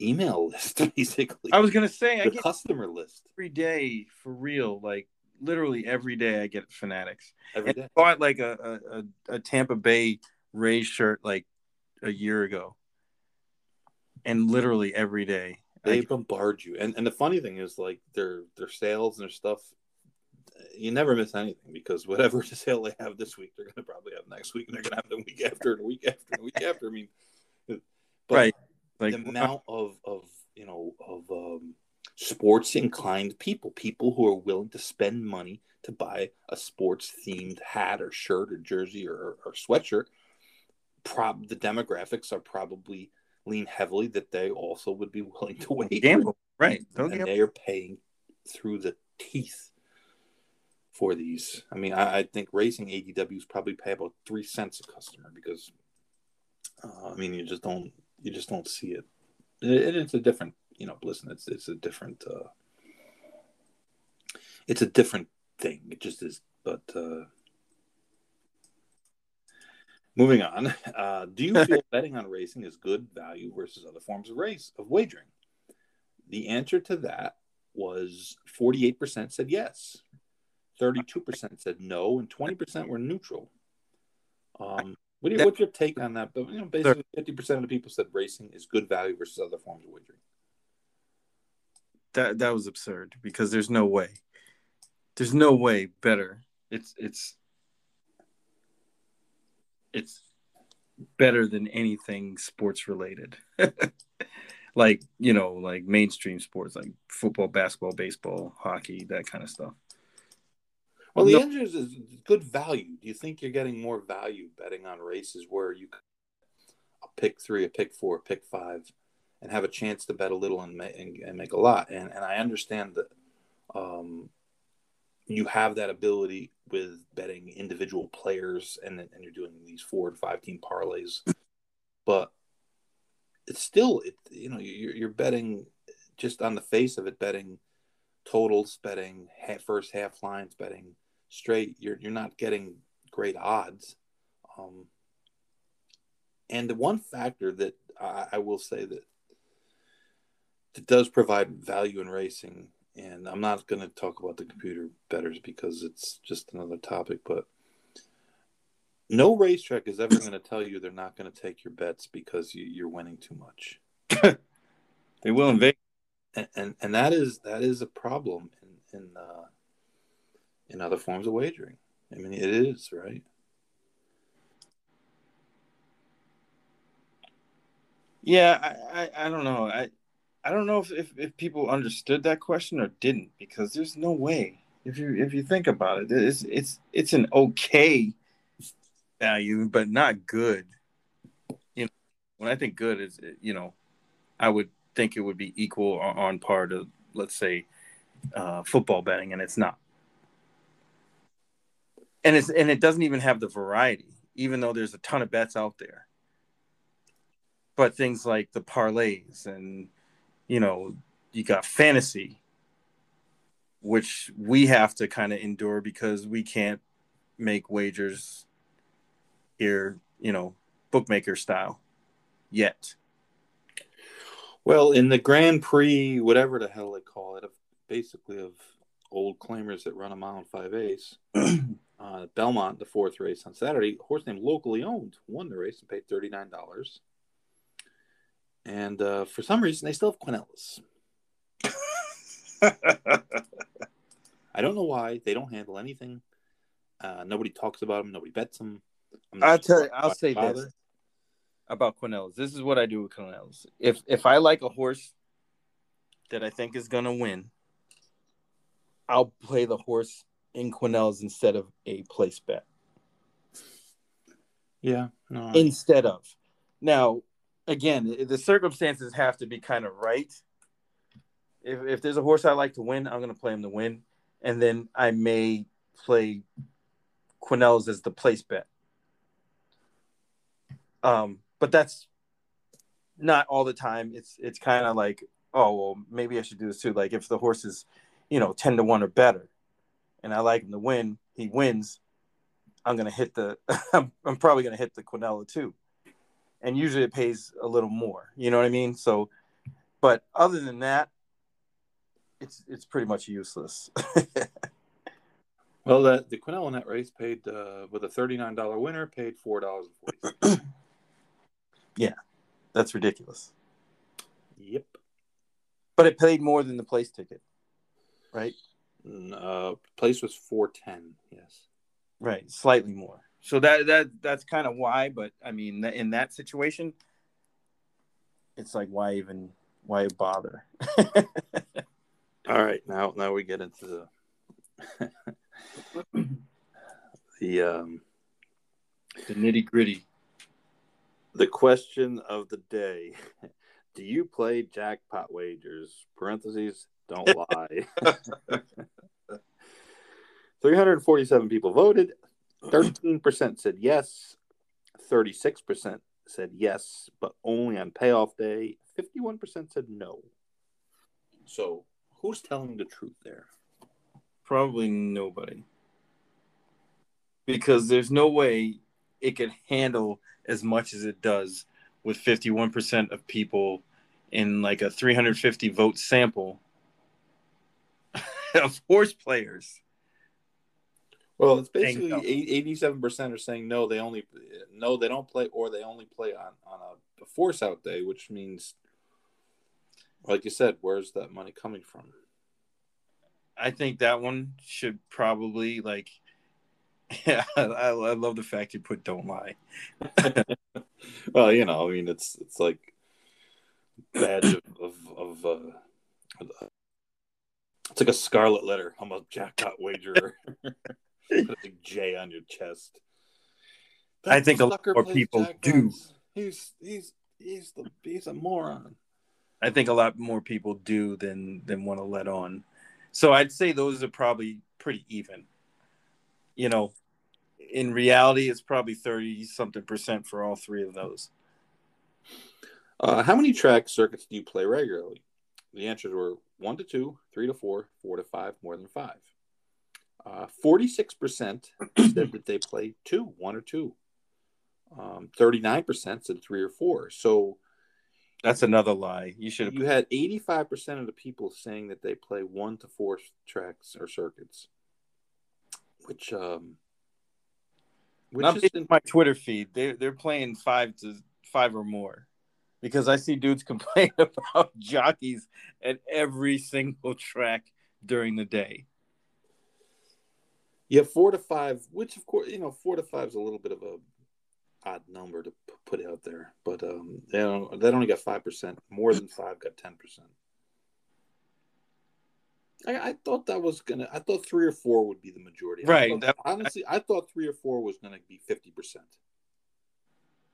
email list, basically. I was gonna say I the get customer list every day for real, like literally every day I get Fanatics. every And day. I bought like a, a, a, Tampa Bay Rays shirt like a year ago. And literally every day. They I- bombard you, and and the funny thing is, like their their sales and their stuff, you never miss anything because whatever sale they have this week, they're gonna probably have next week, and they're gonna have the week after, and the week after, and the week after. I mean, but Right. like the amount of of you know of um, sports inclined people, people who are willing to spend money to buy a sports themed hat or shirt or jersey or, or sweatshirt. Prob the demographics are probably lean heavily that they also would be willing to wager, gamble. Right. Don't and gamble. they are paying through the teeth for these. I mean, I, I think racing ADWs probably pay about three cents a customer because, uh, I mean, you just don't you just don't see it. It- it's a different, you know, listen, it's it's a different, uh, it's a different thing. It just is. But uh, moving on, uh, do you feel betting on racing is good value versus other forms of race of wagering? The answer to that was 48% said yes, 32% said no, and 20% were neutral. Um, what do you, what's your take on that? But you know, basically, 50% of the people said racing is good value versus other forms of wagering. That that was absurd because there's no way. There's no way better. It's it's it's better than anything sports related. like, you know, like mainstream sports like football, basketball, baseball, hockey, that kind of stuff. Well, the No. is good value. Do you think you're getting more value betting on races where you a pick three, a pick four, a pick five, and have a chance to bet a little and make, and, and make a lot? And and I understand that um, you have that ability with betting individual players, and and you're doing these four and five team parlays, but it's still it you know you're, you're betting just on the face of it betting totals betting half, first half lines betting straight. You're you're not getting great odds. Um, and the one factor that I, I will say that that does provide value in racing and I'm not going to talk about the computer betters because it's just another topic, but no racetrack is ever going to tell you they're not going to take your bets because you, are winning too much. they will invade and, and, and that is that is a problem in in uh, in other forms of wagering. I mean, it is right. Yeah, I, I, I don't know. I I don't know if, if, if people understood that question or didn't because there's no way. If you if you think about it, it's it's it's an okay value, but not good. You know, when I think good is you know, I would think it would be equal on, on par to let's say uh, football betting, and it's not. And it's and it doesn't even have the variety, even though there's a ton of bets out there but things like the parlays and you know you got fantasy which we have to kind of endure because we can't make wagers here you know bookmaker style yet. Well in the grand prix whatever the hell they call it of basically of old claimers that run a mile and five ace uh, belmont the fourth race on saturday horse named locally owned won the race and paid $39 and uh, for some reason, they still have Quinellas. I don't know why they don't handle anything. Uh, nobody talks about them. Nobody bets them. I'll tell you. I'll say father. this about Quinellas. This is what I do with Quinellas. If if I like a horse that I think is gonna win, I'll play the horse in Quinellas instead of a place bet. Yeah. No, instead of now, again, the circumstances have to be kind of right. If, if there's a horse I like to win, I'm going to play him to win. And then I may play Quinellas as the place bet. Um, but that's not all the time. It's it's kind of like, oh well, maybe I should do this too. Like if the horse is, you know, ten to one or better, and I like him to win, he wins. I'm gonna hit the. I'm, I'm probably gonna hit the Quinella too and usually it pays a little more. You know what I mean? So, but other than that, it's it's pretty much useless. well, the the Quinella net race paid uh, with a thirty nine dollar winner paid four dollars and forty. yeah, that's ridiculous. Yep. But it paid more than the place ticket, right? Uh, place was four ten. Yes. Right, slightly more. So that that that's kind of why. But I mean, in that situation, it's like why even why bother? All right, now now we get into the the um the nitty gritty. The question of the day: Do you play jackpot wagers? Parentheses. Don't lie. 347 people voted. 13% said yes, 36% said yes, but only on payoff day. 51% said no. So, who's telling the truth there? Probably nobody. Because there's no way it could handle as much as it does with 51% of people in like a 350 vote sample of horse players. Well, it's basically eighty-seven percent are saying no. They only no, they don't play, or they only play on on a, a force out day, which means, like you said, where's that money coming from? I think that one should probably like. Yeah, I, I love the fact you put "don't lie." well, you know, I mean, it's it's like badge of of, of uh, it's like a scarlet letter. I'm a jackpot wagerer. Put a big J on your chest. That I think a lot more people do. He's he's he's the he's a moron. I think a lot more people do than than want to let on. So I'd say those are probably pretty even. You know, in reality, it's probably thirty something percent for all three of those. Uh, how many track circuits do you play regularly? The answers were one to two, three to four, four to five, more than five. Uh, 46% said that they play two, one or two. Um, 39% said three or four. So That's another lie. You should. You had 85% of the people saying that they play one to four tracks or circuits, which um, which is on my Twitter feed. They they're playing five to five or more, because I see dudes complain about jockeys at every single track during the day. Yeah four to five, which of course you know four to five is a little bit of a odd number to p- put out there, but um, they don't they only got five percent. More than five got ten percent. I, I thought that was gonna. I thought three or four would be the majority. I Right, thought- that- honestly, I thought three or four was gonna be fifty percent.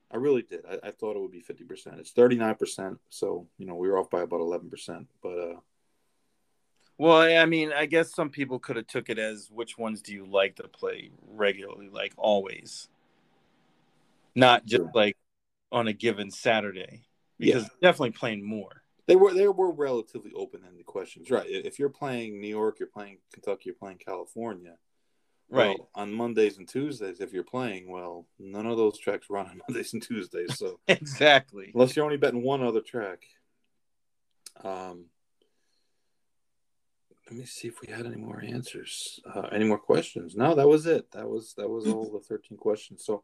I really did. I, I thought it would be fifty percent. It's thirty nine percent. So you know we were off by about eleven percent. But uh, Well, I mean, I guess some people could have took it as which ones do you like to play regularly, like always, not just Sure. like on a given Saturday, because Yeah. definitely playing more. they were they were relatively open ended questions, right? If you're playing New York, you're playing Kentucky, you're playing California. Right. Well, on Mondays and Tuesdays, if you're playing, well, none of those tracks run on Mondays and Tuesdays. So Exactly. unless you're only betting one other track. Um, let me see if we had any more answers, uh, any more questions. No, that was it. That was that was all the thirteen questions. So,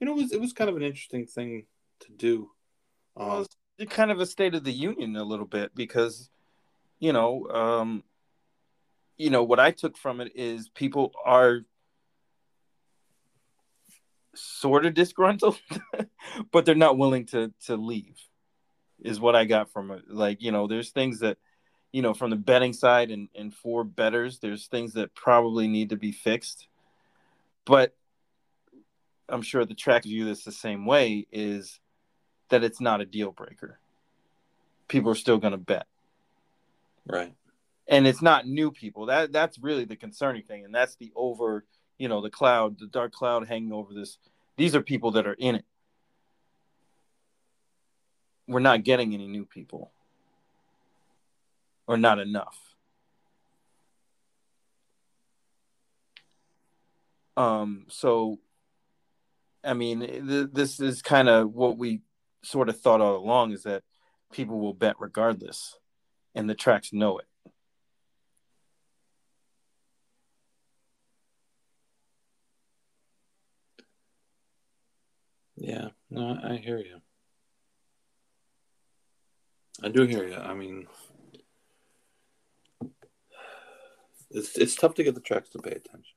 you know, it was it was kind of an interesting thing to do. Well, Um, it's kind of a state of the union a little bit because, you know, um, you know what I took from it is people are sort of disgruntled, but they're not willing to to leave. Is what I got from it. Like you know, there's things that you know from the betting side and and for betters, there's things that probably need to be fixed, but I'm sure the track view this the same way is that it's not a deal breaker. People are still going to bet. right. And it's not new people. That that's really the concerning thing and that's the over, you know, the cloud, the dark cloud hanging over this. These are people that are in it. We're not getting any new people. Or not enough. Um so I mean, th- this is kind of what we sort of thought all along is that people will bet regardless, and the tracks know it. Yeah, no, I I hear you. I do hear you. I mean, it's it's tough to get the tracks to pay attention.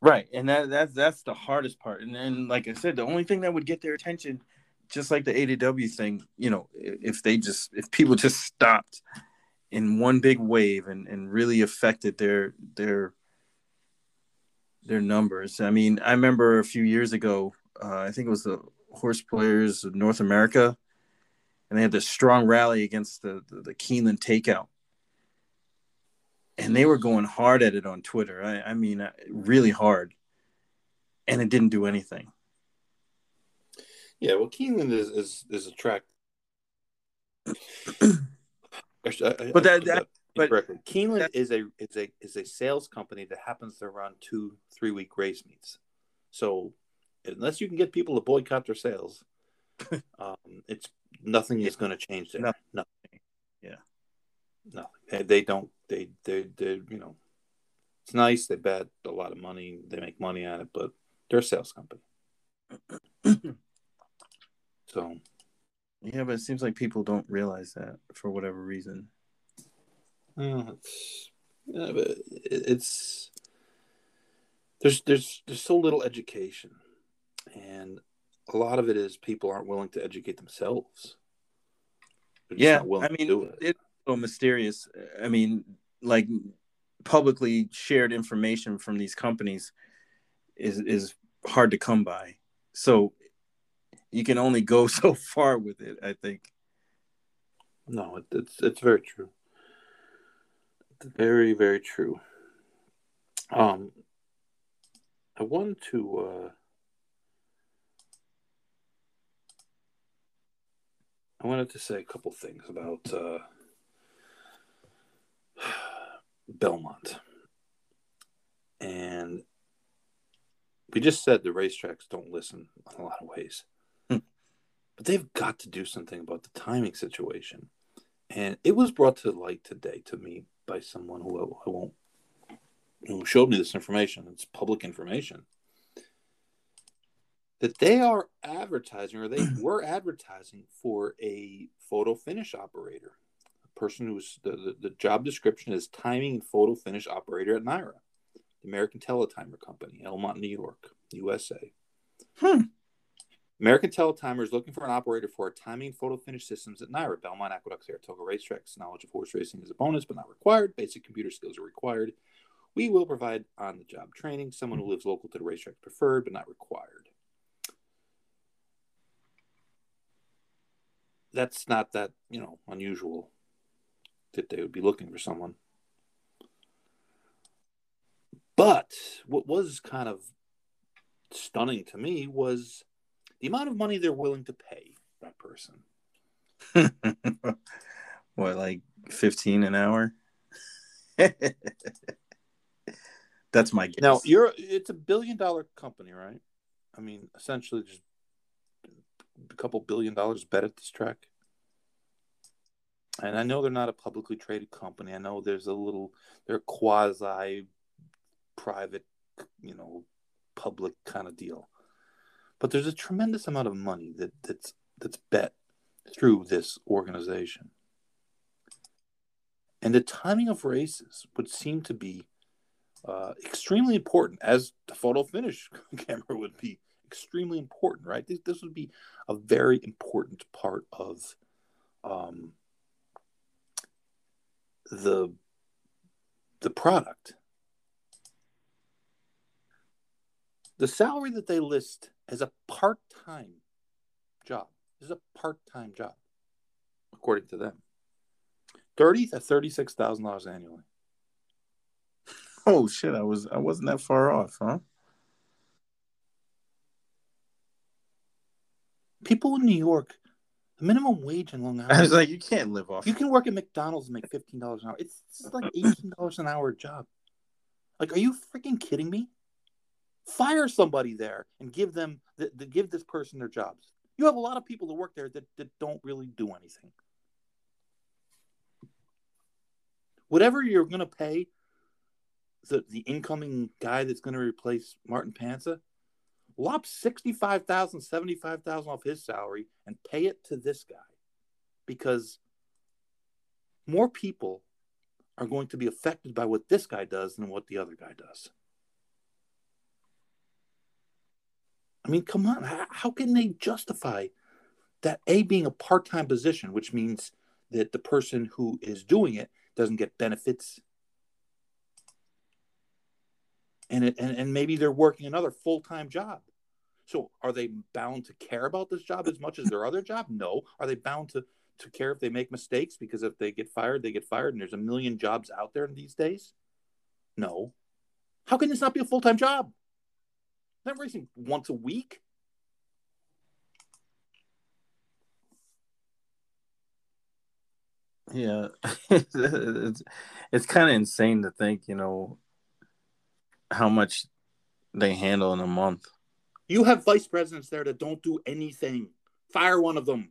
Right, and that that's that's the hardest part. And then, like I said, the only thing that would get their attention, just like the ADW thing, you know, if they just if people just stopped in one big wave and and really affected their their their numbers. I mean, I remember a few years ago, uh, I think it was the Horse Players of North America, and they had this strong rally against the the, the Keeneland Takeout and they were going hard at it on Twitter. I, I mean, really hard, and it didn't do anything. Yeah, well, Keeneland is is, is a track. I- I- But that- that- but. Keeneland is a is a is a sales company that happens to run two three week race meets. So unless you can get people to boycott their sales, um, it's nothing is going to change there. Nothing. Nothing. Yeah. They, they don't. They they they you know, it's nice. They bet a lot of money. They make money on it, but they're a sales company. So Yeah, but it seems like people don't realize that for whatever reason. Uh, it's, yeah, but it- it's there's there's there's so little education, and a lot of it is people aren't willing to educate themselves. Yeah, I to mean, do it. Mysterious. I mean, like publicly shared information from these companies is is hard to come by. So you can only go so far with it, I think. No, it, it's it's very true. It's very very true. Um, I want to. Uh, I wanted to say a couple things about uh, Belmont, and we just said the racetracks don't listen in a lot of ways. Hmm. But they've got to do something about the timing situation. And it was brought to light today to me by someone who I won't who showed me this information. It's public information that they are advertising or they were advertising for a photo finish operator. Person who's the, the, the, job description is timing and photo finish operator at NYRA, the American Teletimer Company, Elmont, New York, USA. Hmm. American Teletimer is looking for an operator for timing photo finish systems at NYRA, Belmont Aqueduct, Saratoga racetracks. Knowledge of horse racing is a bonus, but not required. Basic computer skills are required. We will provide on the job training. Someone who lives local to the racetrack preferred, but not required. that's not that you know unusual that they would be looking for someone. But what was kind of stunning to me was the amount of money they're willing to pay that person. what, like fifteen an hour? That's my guess. Now you're it's a billion dollar company, right? I mean, essentially just a couple billion dollars bet at this track. And I know they're not a publicly traded company. I know there's a little, they're quasi private, you know, public kind of deal. But there's a tremendous amount of money that, that's that's bet through this organization. And the timing of races would seem to be uh, extremely important, as the photo finish camera would be extremely important, right? This, this would be a very important part of um, the the product. The salary that they list as a part-time job is a part-time job, according to them. Thirty to thirty-six thousand dollars annually. Oh shit! I was I wasn't that far off, huh? People in New York, the minimum wage in Long Island. I was like, you can't live off. You can work at McDonald's and make fifteen dollars an hour. It's, it's like eighteen dollars an hour job. Like, are you freaking kidding me? Fire somebody there and give them the, the give this person their jobs. You have a lot of people that work there that, that don't really do anything. Whatever you're going to pay the, the incoming guy that's going to replace Martin Panza, lop 65,000, 75,000 off his salary and pay it to this guy because more people are going to be affected by what this guy does than what the other guy does. I mean, come on. How, can they justify that A being a part time position, which means that the person who is doing it doesn't get benefits and it, and, and maybe they're working another full-time job so are they bound to care about this job as much as their other job? No. Are they bound to to care if they make mistakes? Because if they get fired they get fired and there's a million jobs out there these days? No. How can this not be a full-time job? They're racing once a week? Yeah. It's, it's kind of insane to think you know how much they handle in a month. You have vice presidents there that don't do anything. Fire one of them.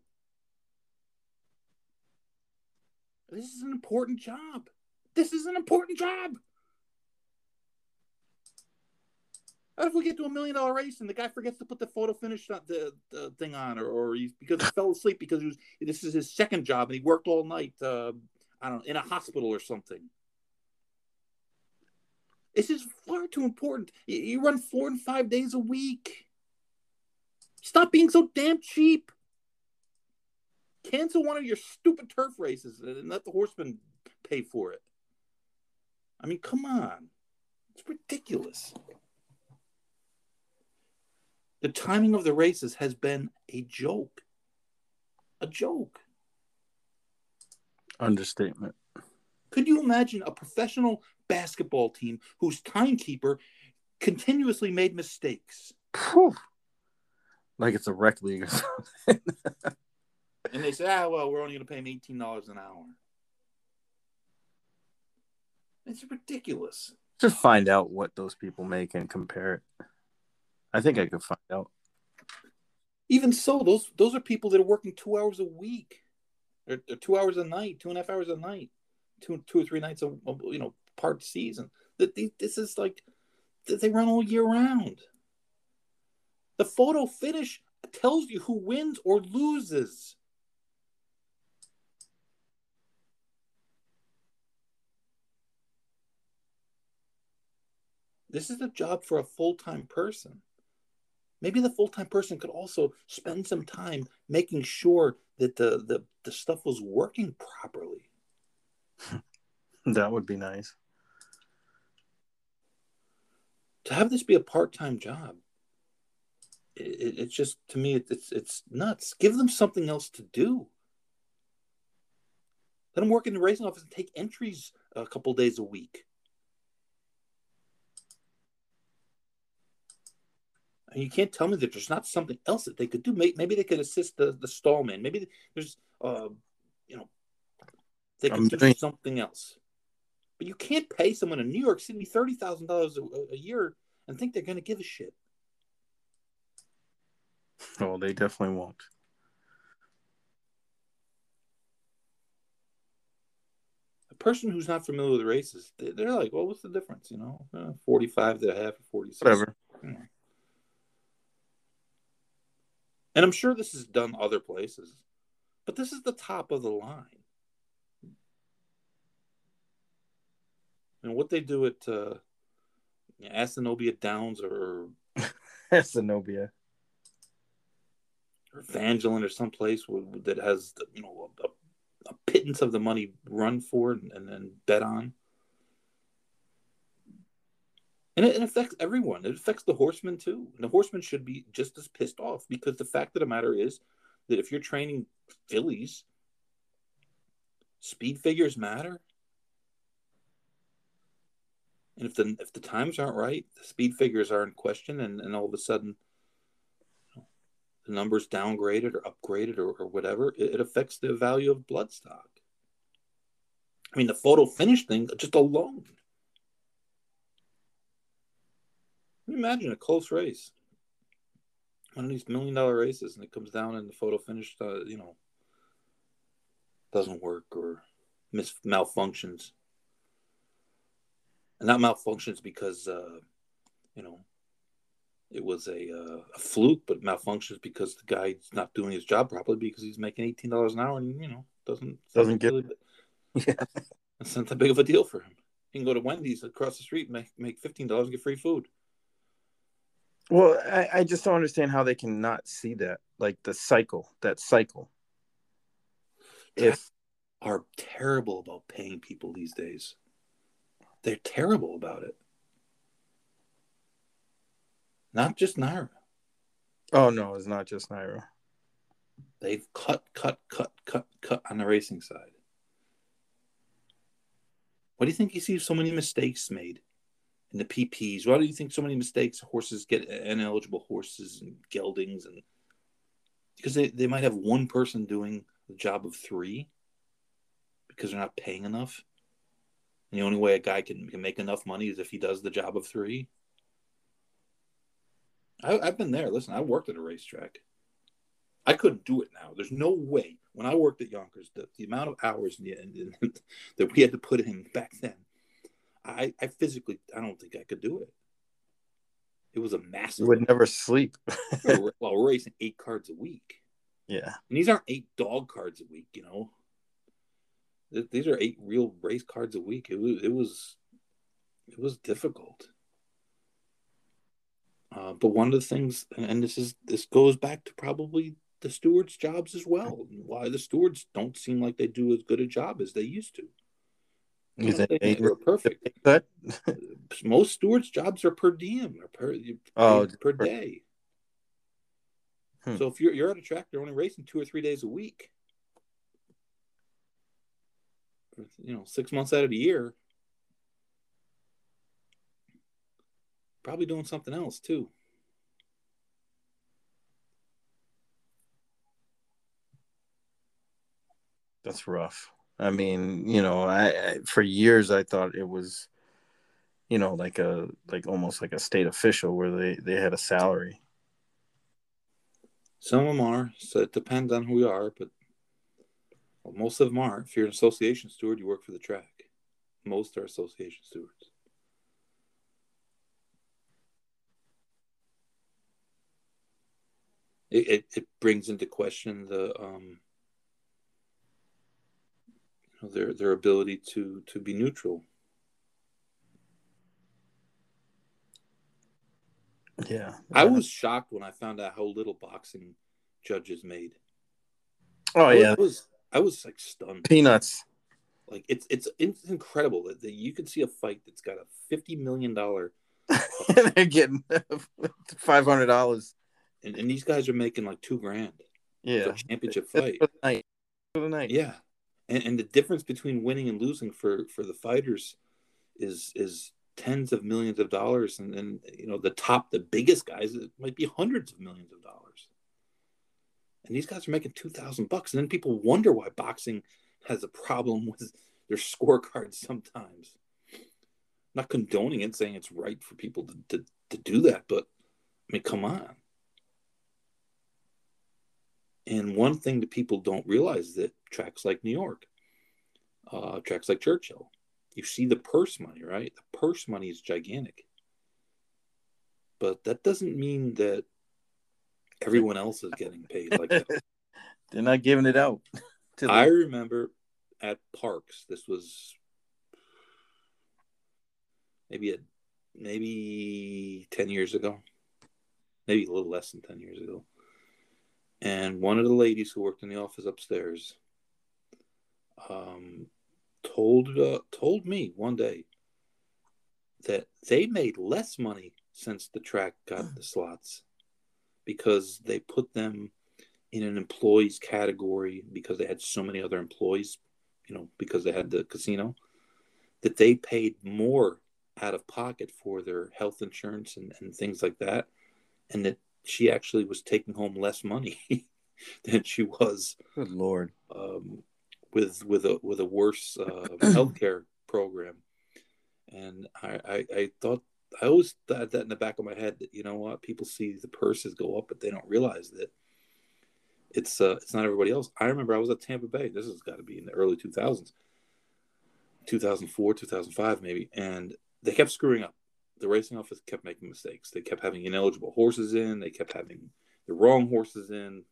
This is an important job. This is an important job. What if we get to a million dollar race and the guy forgets to put the photo finish the, the thing on, or, or he's because he fell asleep because he was this is his second job and he worked all night. Uh, I don't know in a hospital or something. This is far too important. You run four and five days a week. Stop being so damn cheap. Cancel one of your stupid turf races and let the horsemen pay for it. I mean, come on. It's ridiculous. The timing of the races has been a joke. A joke. Understatement. Could you imagine a professional basketball team whose timekeeper continuously made mistakes. Whew. Like it's a rec league or something. and they say, ah, well, we're only going to pay him $18 an hour. It's ridiculous. Just find out what those people make and compare it. I think I could find out. Even so, those those are people that are working two hours a week, or, or two hours a night, two and a half hours a night, two two or three nights of you know part season. That this is like they run all year round. The photo finish tells you who wins or loses. This is a job for a full time person. Maybe the full time person could also spend some time making sure that the, the, the stuff was working properly. that would be nice. To have this be a part time job, it, it's just to me it's it's nuts. Give them something else to do. Let them work in the racing office and take entries a couple days a week. And you can't tell me that there's not something else that they could do. Maybe they could assist the the stallman. Maybe there's, uh, you know, they could do something else. But you can't pay someone in New York City thirty thousand dollars a year and think they're going to give a shit. Oh, they definitely won't. A person who's not familiar with races, they're like, "Well, what's the difference?" You know, uh, forty-five to a half, or forty-six. Whatever. You know. And I'm sure this is done other places, but this is the top of the line. And what they do at uh, Assiniboia Downs or Assiniboia or Evangeline or someplace that has you know a, a, pittance of the money run for and, and then bet on. And it, it, affects everyone. It affects the horsemen too. And the horsemen should be just as pissed off because the fact of the matter is that if you're training fillies, speed figures matter. And if the if the times aren't right, the speed figures are in question, and, and all of a sudden the numbers downgraded or upgraded or, or whatever, it, it affects the value of bloodstock. I mean, the photo finish thing just alone imagine a close race, one of these million dollar races, and it comes down and the photo finish, uh, you know, doesn't work or mis- malfunctions. And that malfunctions because, uh, you know, it was a, uh, a fluke, but malfunctions because the guy's not doing his job properly because he's making eighteen dollars an hour and you know doesn't doesn't get. Really, yeah, it's not that big of a deal for him. He can go to Wendy's across the street and make make fifteen dollars and get free food. Well, I, I just don't understand how they can not see that, like the cycle, that cycle. If are terrible about paying people these days. They're terrible about it. Not just NYRA. Oh no, it's not just NYRA. They've cut, cut, cut, cut, cut on the racing side. What do you think you see so many mistakes made? in the PPs. Why do you think so many mistakes horses get ineligible horses and geldings and because they, they might have one person doing the job of three because they're not paying enough. And the only way a guy can, can make enough money is if he does the job of three. I, have been there. Listen, I worked at a racetrack. I couldn't do it now. There's no way. When I worked at Yonkers, the, the amount of hours the, that we had to put in back then I, I physically, I don't think I could do it. It was a massive. You would never sleep. well, we're racing eight cards a week. Yeah. And these aren't eight dog cards a week, you know. These are eight real race cards a week. It was, it was, it was difficult. Uh, but one of the things, and this is this goes back to probably the stewards' jobs as well. Why the stewards don't seem like they do as good a job as they used to. You they were perfect? But most stewards' jobs are per diem or per oh, per day. Hmm. So if you're you're at a track, you're only racing two or three days a week. You know, six months out of the year, probably doing something else too. That's rough. I mean, you know, I, I, for years I thought it was, you know, like a like almost like a state official where they they had a salary. Some of them are. So it depends on who you are, but well, most of them are. If you're an association steward, you work for the track. Most are association stewards. It, it, it brings into question the um, you know, their their ability to to be neutral. Yeah. I was shocked when I found out how little boxing judges made. Oh I was- yeah. I was I was like stunned. Peanuts. Like it's it's it's incredible that, that you can see a fight that's got a fifty million dollar and They're getting five hundred dollars. And, and these guys are making like two grand for Yeah. championship fight. For the night. For the night. Yeah, and and the difference between winning and losing for for the fighters is is tens of millions of dollars, and and you know the top the biggest guys it might be hundreds of millions of dollars. And these guys are making two thousand bucks, and then people wonder why boxing has a problem with their scorecards sometimes. not condoning it, saying it's right for people to, to, to do that, but I mean, come on. And one thing that people don't realize is that tracks like New York, uh, tracks like Churchill, you see the purse money, right? The purse money is gigantic. But that doesn't mean that everyone else is getting paid like that. They're not giving it out. I remember at Parx, this was maybe a, maybe 10 years ago, maybe a little less than 10 years ago. And one of the ladies who worked in the office upstairs um, told uh, told me one day that they made less money since the track got the slots because they put them in an employees category because they had so many other employees, you know, because they had the casino, that they paid more out of pocket for their health insurance and, and things like that. And that she actually was taking home less money than she was Good lord. um, with with a with a worse uh, healthcare program. And I, I I thought I always had that in the back of my head that you know what people see the purses go up, but they don't realize that it's uh it's not everybody else. I remember I was at Tampa Bay. This has got to be in the early two thousands, two thousand four, two thousand five, maybe, and they kept screwing up. The racing office kept making mistakes. They kept having ineligible horses in. They kept having the wrong horses in.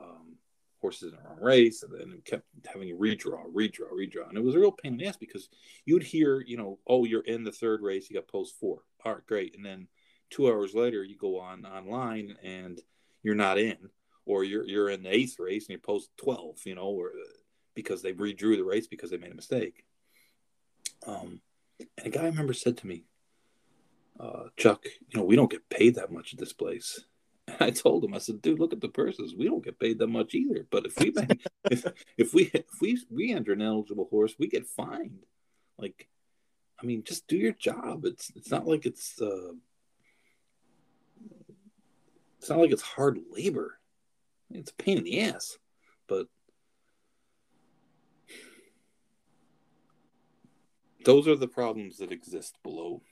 Um, horses in the wrong race, and then kept having a redraw, redraw, redraw, and it was a real pain in the ass because you'd hear, you know, oh, you're in the third race, you got post four, all right, great, and then two hours later, you go on online and you're not in, or you're you're in the eighth race and you're post twelve, you know, or because they redrew the race because they made a mistake. Um, and a guy I remember said to me, uh, Chuck, you know, we don't get paid that much at this place. And I told him, I said, dude, look at the purses. We don't get paid that much either. But if we if, if we if we we enter an eligible horse, we get fined. Like, I mean, just do your job. It's it's not like it's uh, it's not like it's hard labor. It's a pain in the ass, but those are the problems that exist below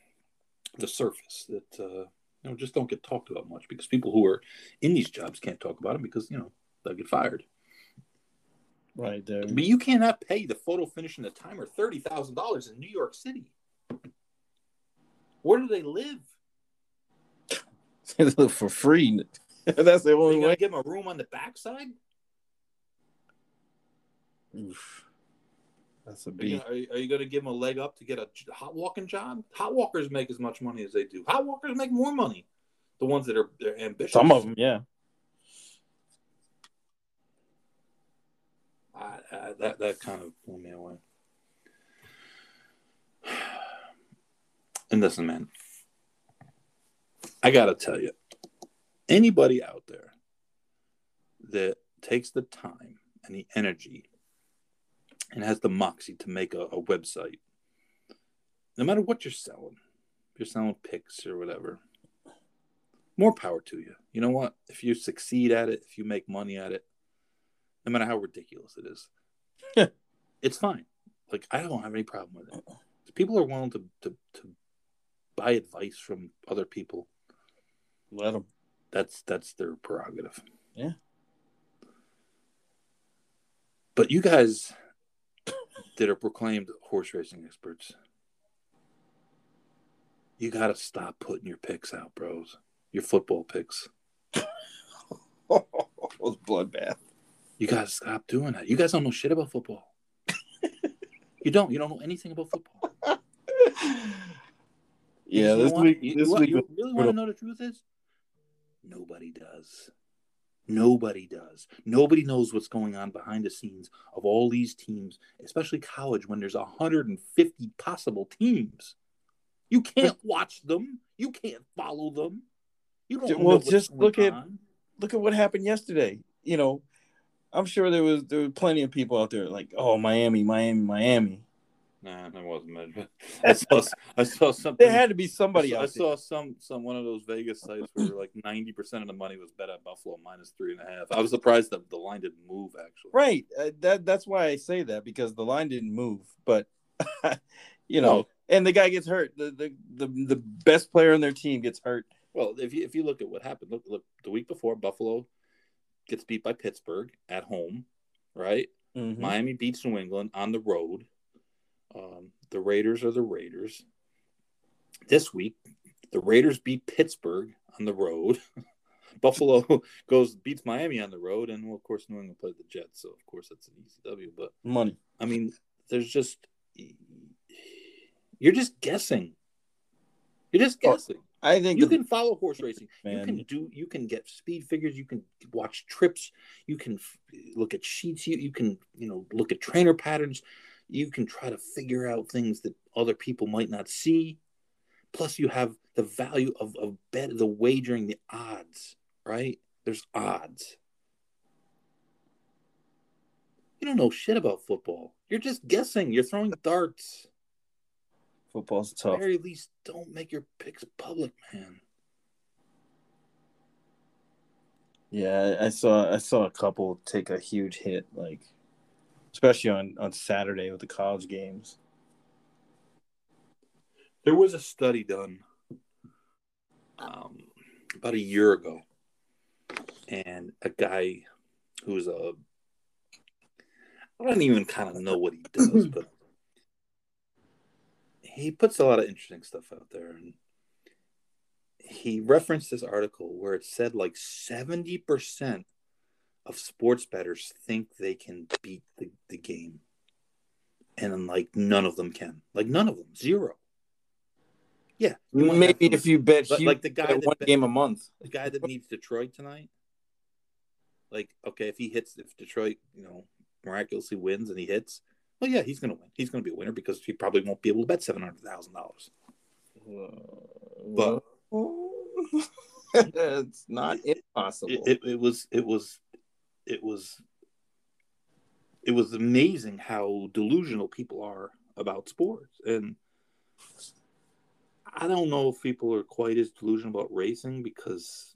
the surface that uh, you know just don't get talked about much because people who are in these jobs can't talk about them because you know they'll get fired. Right there. But you cannot pay the photo finish and the timer thirty thousand dollars in New York City. Where do they live? They look for free. That's the only you way. give them a room on the backside? Oof. That's a Are you, beat. gonna- are, you- are you going to give them a leg up to get a hot walking job? Hot walkers make as much money as they do. Hot walkers make more money. The ones that are they're ambitious. Some of them, yeah. I, I, that that kind of blew me away. And listen, man, I gotta tell you, anybody out there that takes the time and the energy and has the moxie to make a, a website, no matter what you're selling, if you're selling picks or whatever, more power to you. You know what? If you succeed at it, if you make money at it, no matter how ridiculous it is, it's fine. Like I don't have any problem with it. People are willing to, to, to buy advice from other people, Let them. that's that's their prerogative. Yeah. But you guys that are proclaimed horse racing experts, you got to stop putting your picks out, bros. Your football picks. it was bloodbath. You got to stop doing that. You guys don't know shit about football. you don't. You don't know anything about football. Yeah, this week? You, this what- week, you really want to know the truth is? Nobody does. Nobody does. Nobody knows what's going on behind the scenes of all these teams, especially college when there's 150 possible teams. You can't watch them. You can't follow them. You don't well, just look at- look at what happened yesterday. You know, I'm sure there was there were plenty of people out there like, oh, Miami, Miami, Miami. Nah, that wasn't it. I saw, I saw something. There had to be somebody I out there. saw some some one of those Vegas sites where like ninety percent of the money was bet on Buffalo minus three and a half. I was surprised that the line didn't move actually. Right. Uh, that that's why I say that because the line didn't move, but you know, Well- and the guy gets hurt. The, the the the best player on their team gets hurt. Well, if you if you look at what happened, look look the week before Buffalo gets beat by Pittsburgh at home, right? Mhm. Miami beats New England on the road. Um, the Raiders are the Raiders. This week, the Raiders beat Pittsburgh on the road. Buffalo goes beats Miami on the road, and well, of course, New England played the Jets, so of course that's an easy W. But Money. I mean, there's just you're just guessing. You're just Oh, guessing. I think You the- can follow horse racing. You can do. You can get speed figures. You can watch trips. You can look at sheets. You you can you know look at trainer patterns. You can try to figure out things that other people might not see. Plus, you have the value of of bet the wagering, the odds. Right? There's odds. You don't know shit about football. You're just guessing. You're throwing darts. football's At the tough. very least, don't make your picks public, man. Yeah, I saw I saw a couple take a huge hit, like especially on on Saturday with the college games. There was a study done um, about a year ago, and a guy who's a I don't even kind of know what he does, but he puts a lot of interesting stuff out there. And he referenced this article where it said like 70% of sports bettors think they can beat the, the game. And like, none of them can. Like, none of them. Zero. Yeah. you might have Maybe if you bet but like the guy one bet- game a month. the guy that needs Detroit tonight, like, okay, if he hits, if Detroit, you know, miraculously wins and he hits, well, yeah, he's going to win. He's going to be a winner because he probably won't be able to bet seven hundred thousand dollars. But- it's not impossible. It, it, it was, it was, it was, it was amazing how delusional people are about sports, and I don't know if people are quite as delusional about racing because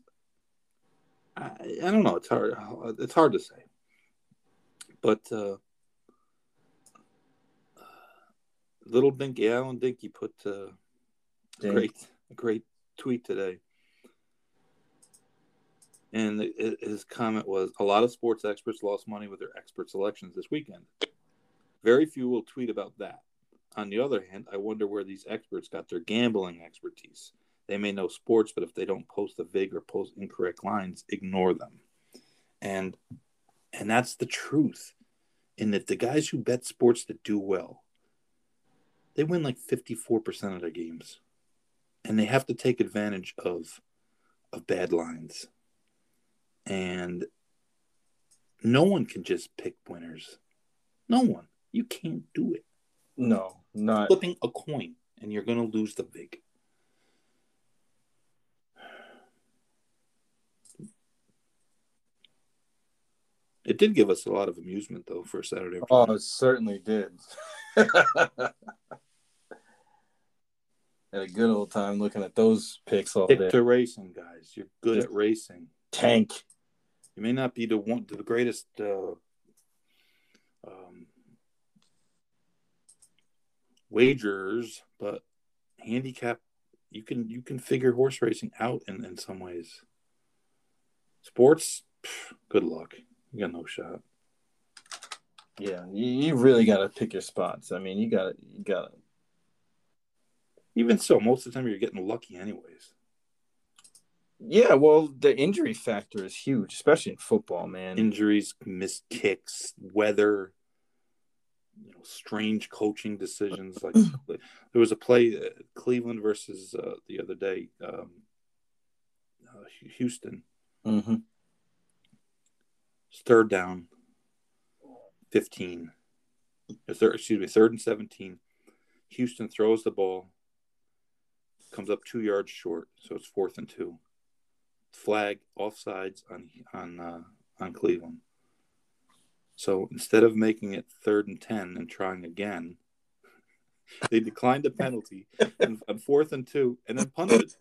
I, I don't know. It's hard. It's hard to say. But uh, little Dinky, Alan Dinky put uh, a Dink. great, a great tweet today, and his comment was: "A lot of sports experts lost money with their expert selections this weekend. Very few will tweet about that. On the other hand, I wonder where these experts got their gambling expertise. They may know sports, but if they don't post a vig or post incorrect lines, ignore them. And and that's the truth. In that the guys who bet sports that do well, they win like 54% of their games. And they have to take advantage of of bad lines. And no one can just pick winners. No one. You can't do it no, not flipping a coin and you're going to lose the big. It did give us a lot of amusement though for Saturday. Oh, it certainly did. Had a good old time looking at those picks all Stick day. to racing, guys. You're good Just- at racing. Tank. You may not be the one, the greatest uh, um, wagers, but handicap. You can you can figure horse racing out in, in some ways. Sports, Good luck. You got no shot. Yeah, you, you really got to pick your spots. I mean, you got you got. Even so, most of the time you're getting lucky anyways. Yeah, well, the injury factor is huge, especially in football, man. Injuries, missed kicks, weather, you know, strange coaching decisions. Like there was a play, uh, Cleveland versus uh, the other day, um, uh, Houston. Mm-hmm. Third down, fifteen. Third, excuse me, third and seventeen. Houston throws the ball, comes up two yards short, so it's fourth and two. Flag offsides on on uh, on Cleveland. So instead of making it third and 10 and trying again, they declined the penalty and, and fourth and two and then punted.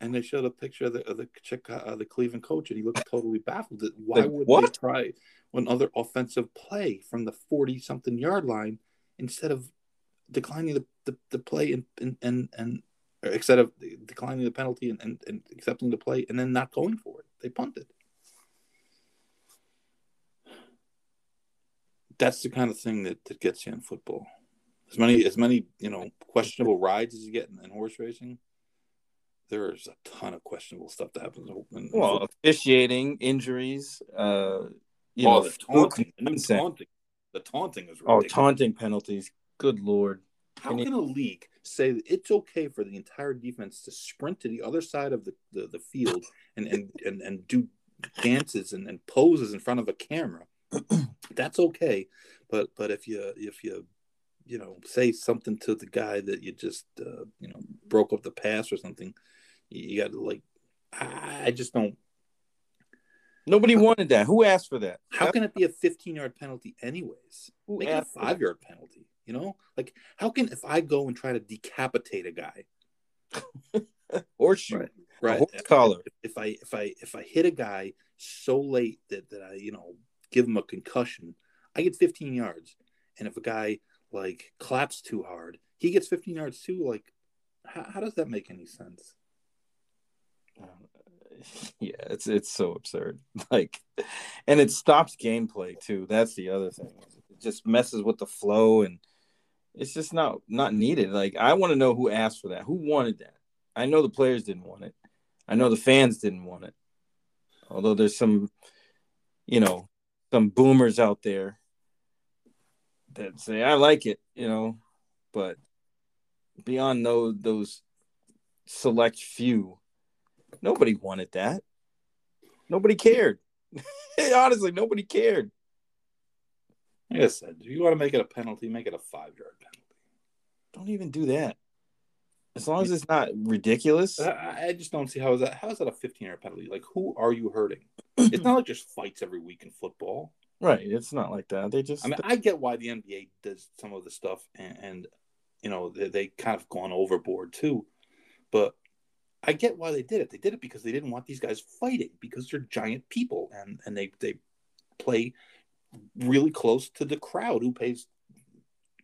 And they showed a picture of the of the, uh, the Cleveland coach, and he looked totally baffled. Why like, would what? they try another offensive play from the forty something yard line instead of declining the, the, the play and and, and instead of declining the penalty and, and, and accepting the play and then not going for it? They punted. that's the kind of thing that, that gets you in football. As many as many you know questionable rides as you get in, in horse racing, there's a ton of questionable stuff that happens. In, well, in officiating, injuries, uh, you oh, know, the taunting, taunting, the taunting is ridiculous. oh taunting penalties. Good lord! How can, a league say that it's okay for the entire defense to sprint to the other side of the, the, the field and, and, and, and do dances and, and poses in front of a camera that's okay. But but if you if you you know say something to the guy that you just uh, you know broke up the pass or something, you, got to like I just don't. Nobody wanted that. Who asked for that? How can it be a 15 yard penalty, anyways? Who Make it a five yard penalty. You know, like how can if I go and try to decapitate a guy or shoot right, right. If, collar? If I if I if I hit a guy so late that that I you know give him a concussion, I get 15 yards. And if a guy like claps too hard, he gets 15 yards too. Like, how, how does that make any sense? Yeah, it's it's so absurd. Like, and it stops gameplay too. That's the other thing. It just messes with the flow, and it's just not not needed. Like, I want to know who asked for that. Who wanted that? I know the players didn't want it. I know the fans didn't want it. Although there's some, you know, some boomers out there that say I like it, you know, but beyond those those select few, nobody wanted that. Nobody cared. Honestly, nobody cared. Like I said, if you want to make it a penalty, make it a five yard penalty. Don't even do that. As long as it's not ridiculous. I, I just don't see how is that how is that a 15 yard penalty? Like who are you hurting? it's not like just fights every week in football. Right. It's not like that. They just I mean, I get why the NBA does some of the stuff and, and you know, they, they kind of gone overboard too. But I get why they did it. They did it because they didn't want these guys fighting because they're giant people and and they they play really close to the crowd who pays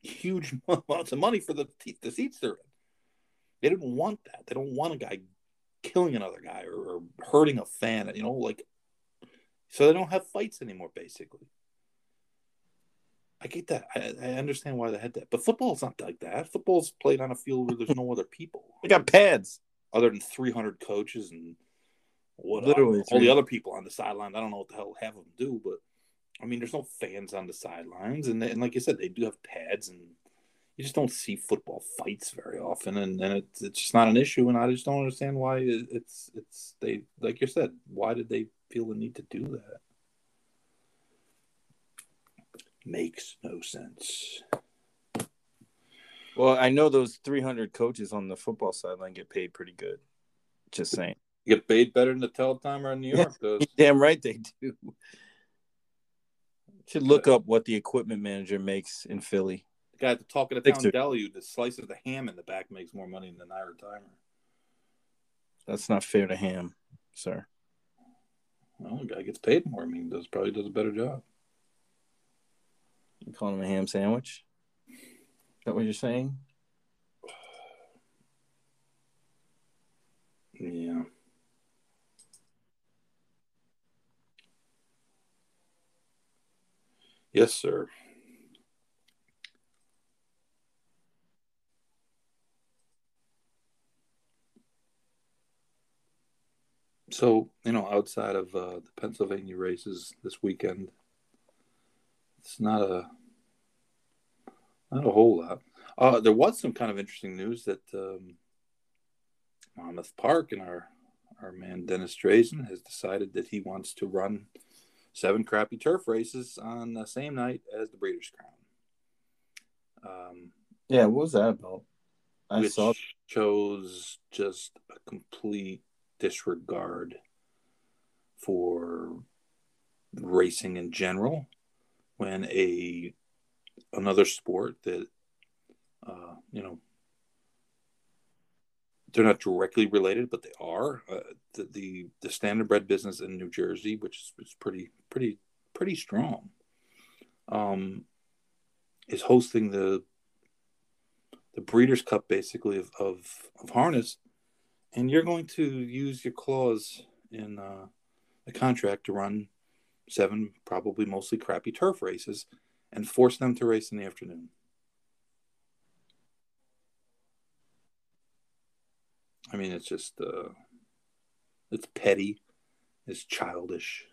huge amounts of money for the the seats they're in. They didn't want that. They don't want a guy killing another guy or, or hurting a fan. You know, like so they don't have fights anymore. Basically, I get that. I, I understand why they had that, but football's not like that. Football's played on a field where there's no other people. They got pads other than 300 coaches and what literally all the other people on the sideline. I don't know what the hell half of them do, but I mean, there's no fans on the sidelines, and, they, and like you said, they do have pads and you just don't see football fights very often, and, and it's it's just not an issue. And I just don't understand why it's it's they like you said. Why did they feel the need to do that? Makes no sense. Well, I know those 300 coaches on the football sideline get paid pretty good. Just saying. You get paid better than the teletimer in New York does. Damn right they do. Should look up what the equipment manager makes in Philly The guy at the talk of the town deli who slices the ham in the back makes more money than NYRA Timer. That's not fair to Ham, sir. Well, the guy gets paid more. I mean, does probably does a better job. You call him a ham sandwich? Is that what you're saying? Yeah. Yes, sir. So, you know, outside of uh, the Pennsylvania races this weekend, it's not a not a whole lot. Uh, there was some kind of interesting news that um, Monmouth Park and our our man Dennis Drazin has decided that he wants to run seven crappy turf races on the same night as the Breeders' Crown. Um, Yeah, what was that about? I saw. shows just a complete disregard for racing in general when a another sport that uh, you know they're not directly related but they are uh, the, the the standardbred business in New Jersey which is, is pretty pretty pretty strong um is hosting the the Breeders' Cup, basically of, of, of harness, and you're going to use your clause in uh, the contract to run seven, probably mostly crappy turf races, and force them to race in the afternoon. I mean, it's just uh, it's petty, it's childish.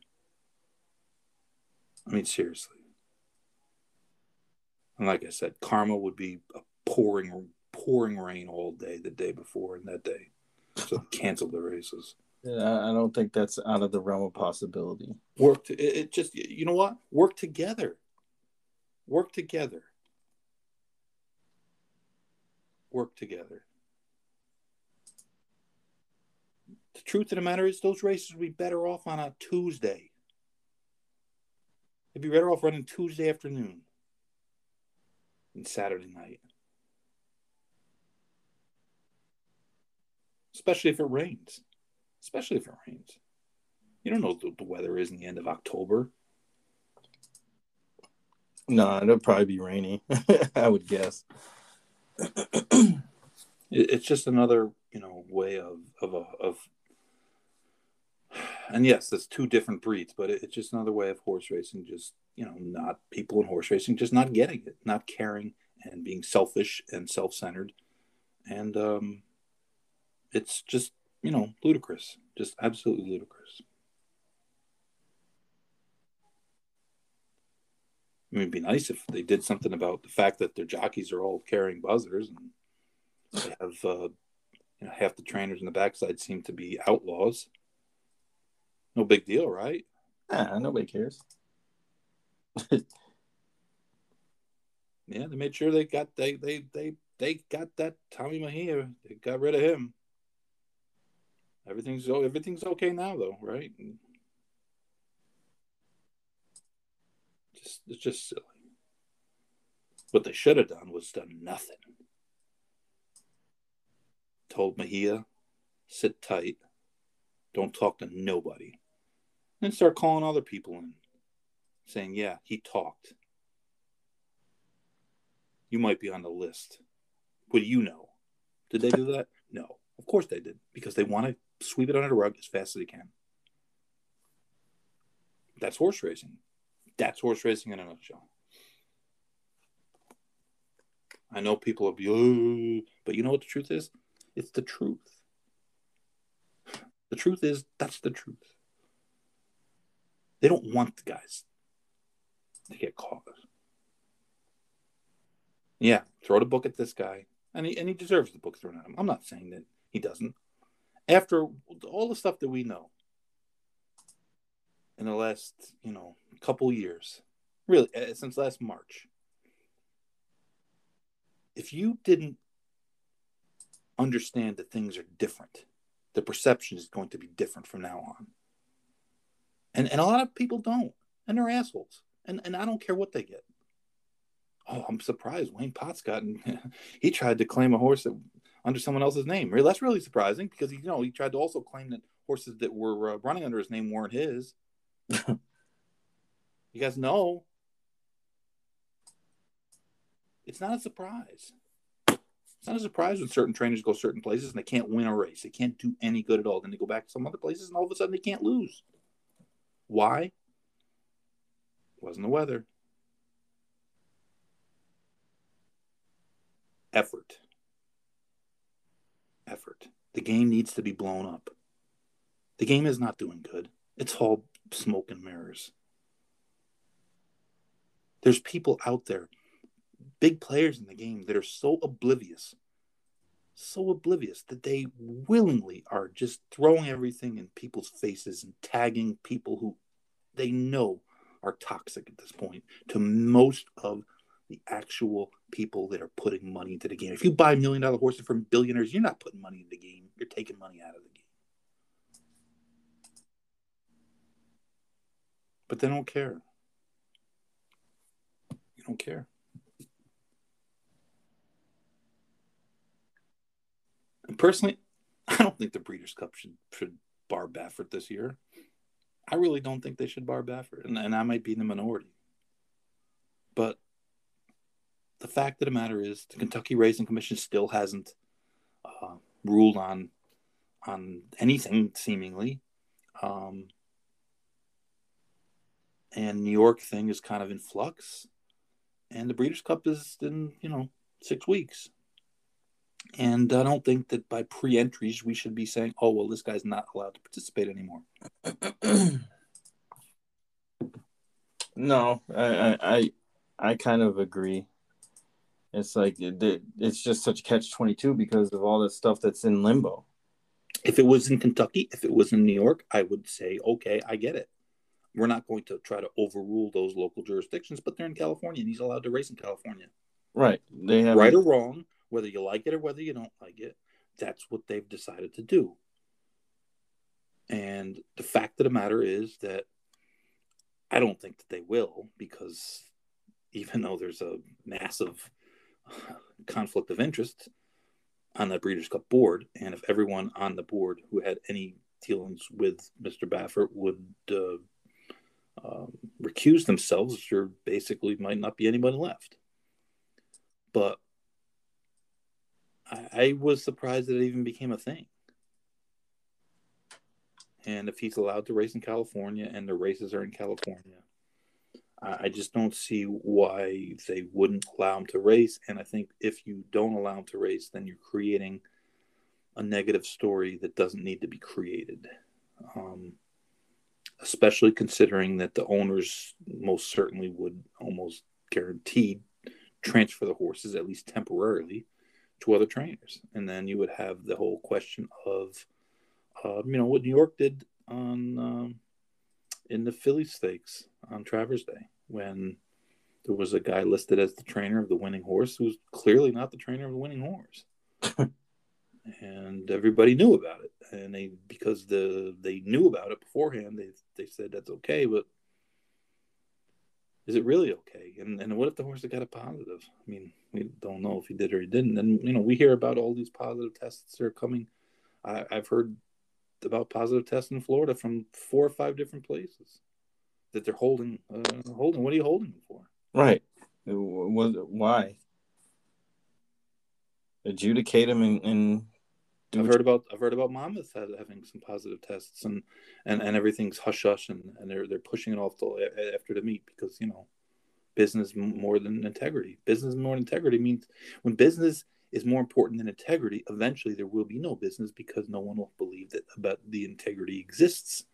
I mean, seriously. And like I said, karma would be a pouring pouring rain all day the day before and that day. So cancel the races. Yeah, I don't think that's out of the realm of possibility. Work to, it, it just you know what? Work together. Work together. Work together. The truth of the matter is those races would be better off on a Tuesday. They'd be better off running Tuesday afternoon than Saturday night. especially if it rains. Especially if it rains. You don't know what the weather is in the end of October. No, it'll probably be rainy. I would guess. It's just another, you know, way of of a, of. And yes, that's two different breeds, but it- it's just another way of horse racing. Just you know, not people in horse racing just not getting it, not caring, and being selfish and self centered, and um, it's just you know ludicrous, just absolutely ludicrous. I mean, it'd be nice if they did something about the fact that their jockeys are all carrying buzzers and they have uh, you know half the trainers in the backside seem to be outlaws. No big deal, right? Ah, nobody cares. Yeah, they made sure they got they they they they got that Tommy Mahia. They got rid of him. Everything's everything's okay now though, right? Just it's just silly. What they should have done was done nothing. Told Mahia, sit tight, don't talk to nobody, and start calling other people in, saying, "Yeah, he talked. You might be on the list. What do you know? Did they do that? No, of course they did because they want to sweep it under the rug as fast as they can. That's horse racing. That's horse racing in a nutshell. I know people be, oh, but you know what the truth is? It's the truth. The truth is, that's the truth. They don't want the guys to get caught. Yeah, throw the book at this guy, and he and he deserves the book thrown at him. I'm not saying that he doesn't. After all the stuff that we know in the last, you know, couple years, really uh, since last March, if you didn't understand that things are different, the perception is going to be different from now on. And and a lot of people don't, and they're assholes, and and I don't care what they get. Oh, I'm surprised Wayne Potts got. he tried to claim a horse that, under someone else's name. Really, that's really surprising because you know, he tried to also claim that horses that were uh, running under his name weren't his. you guys know, it's not a surprise. It's not a surprise when certain trainers go certain places and they can't win a race. They can't do any good at all. Then they go back to some other places and all of a sudden they can't lose. Why? Wasn't the weather. Effort. Effort. The game needs to be blown up. The game is not doing good. It's all smoke and mirrors. There's people out there, big players in the game, that are so oblivious so oblivious that they willingly are just throwing everything in people's faces and tagging people who they know are toxic at this point to most of the actual people that are putting money into the game. If you buy million dollar horses from billionaires, you're not putting money in the game. You're taking money out of the game. But they don't care. You don't care. Personally, I don't think the Breeders' Cup should, should bar Baffert this year. I really don't think they should bar Baffert, and, and I might be in the minority. But the fact of the matter is, the Kentucky Racing Commission still hasn't uh, ruled on on anything seemingly, um, and New York thing is kind of in flux, and the Breeders' Cup is in you know six weeks, and I don't think that by pre-entries we should be saying, "Oh well, this guy's not allowed to participate anymore." no, I, I I kind of agree. It's like it, it's just such catch twenty two because of all the stuff that's in limbo. If it was in Kentucky, if it was in New York, I would say, okay, I get it. We're not going to try to overrule those local jurisdictions, but they're in California and he's allowed to race in California. Right. They have right or wrong, whether you like it or whether you don't like it, that's what they've decided to do. And the fact of the matter is that I don't think that they will because even though there's a massive conflict of interest on the Breeders' Cup board, and if everyone on the board who had any dealings with Mr. Baffert would uh, um, recuse themselves, there basically might not be anybody left. But I, I was surprised that it even became a thing. And if he's allowed to race in California and the races are in California, I just don't see why they wouldn't allow him to race. And I think if you don't allow him to race, then you're creating a negative story that doesn't need to be created. Um, especially considering that the owners most certainly would almost guaranteed transfer the horses, at least temporarily, to other trainers. And then you would have the whole question of, uh, you know, what New York did on um, in the Philly Stakes on Travers Day when there was a guy listed as the trainer of the winning horse who's clearly not the trainer of the winning horse. and everybody knew about it. And they because the they knew about it beforehand, they they said that's okay, but is it really okay? And and what if the horse had got a positive? I mean, we don't know if he did or he didn't. And you know, we hear about all these positive tests that are coming. I, I've heard about positive tests in Florida from four or five different places that they're holding. Uh, holding. What are you holding them for? Right. Was why adjudicate them and, and I've heard about I've heard about Monmouth having some positive tests and and, and everything's hush hush and, and they're they're pushing it off till after the meet because you know business more than integrity. Business more than integrity means when business is more important than integrity, eventually there will be no business because no one will believe that about the integrity exists.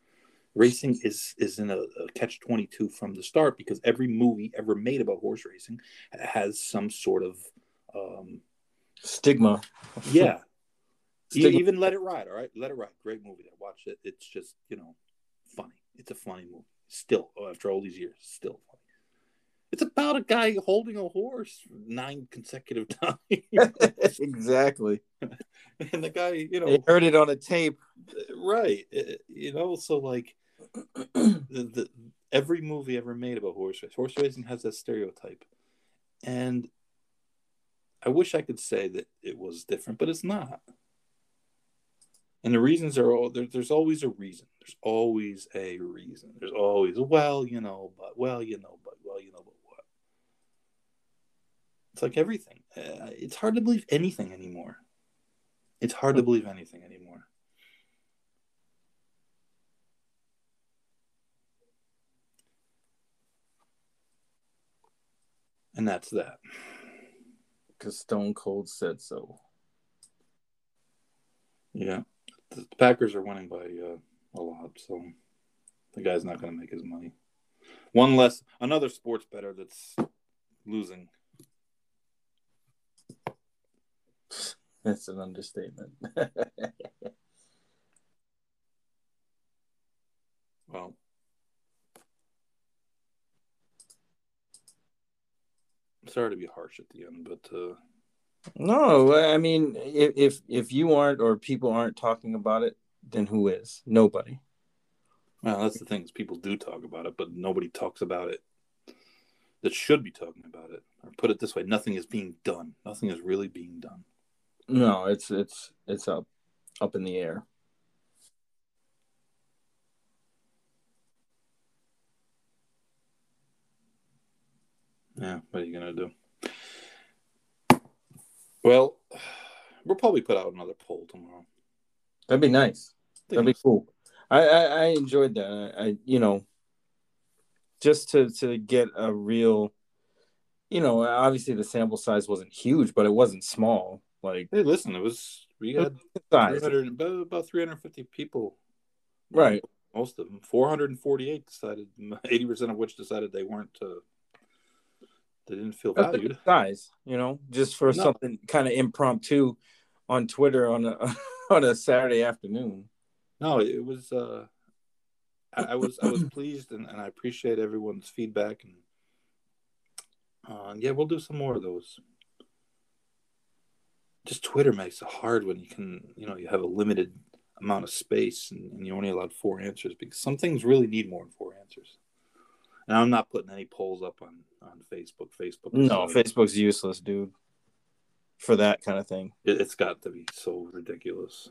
Racing is is in a, a catch twenty two from the start because every movie ever made about horse racing has some sort of um, stigma. Yeah, Even Let It Ride. All right, Let It Ride. Great movie. I watched it. It's just you know funny. It's a funny movie. Still, oh, after all these years, still funny. It's about a guy holding a horse nine consecutive times. exactly. and the guy, you know, he heard it on a tape. Right. Uh, you know, so like the, the, every movie ever made about horse horse racing has that stereotype. And I wish I could say that it was different, but it's not. And the reasons are all there, there's always a reason. There's always a reason. There's always, well, you know, but, well, you know, but, well, you know, but what? It's like everything. Uh, it's hard to believe anything anymore. It's hard to believe anything anymore. And that's that. because Stone Cold said so. Yeah, the Packers are winning by uh, a lot, so the guy's not going to make his money. One less, another sports better that's losing. That's an understatement. well, I'm sorry to be harsh at the end, but uh, no, I mean, if, if if you aren't or people aren't talking about it, then who is? Nobody. Well, that's the thing is people do talk about it, but nobody talks about it that should be talking about it. Or put it this way, nothing is being done. Nothing is really being done. No, it's it's it's up up in the air. Yeah, what are you gonna do? Well, we'll probably put out another poll tomorrow. That'd be nice. That'd be cool. I, I, I enjoyed that. I, I you know just to to get a real you know obviously the sample size wasn't huge but it wasn't small like hey listen it was we had 300, about, about 350 people right most of them 448 decided 80% of which decided they weren't uh, they didn't feel valued size you know just for no. something kind of impromptu on twitter on a on a saturday afternoon no it was uh I, I, was I was pleased and, and I appreciate everyone's feedback and uh, yeah, we'll do some more of those. Just Twitter makes it hard when you can, you know, you have a limited amount of space and, and you're only allowed four answers because some things really need more than four answers. And I'm not putting any polls up on on Facebook. Facebook. No, Facebook's useless, dude. For that kind of thing, it, has got to be so ridiculous.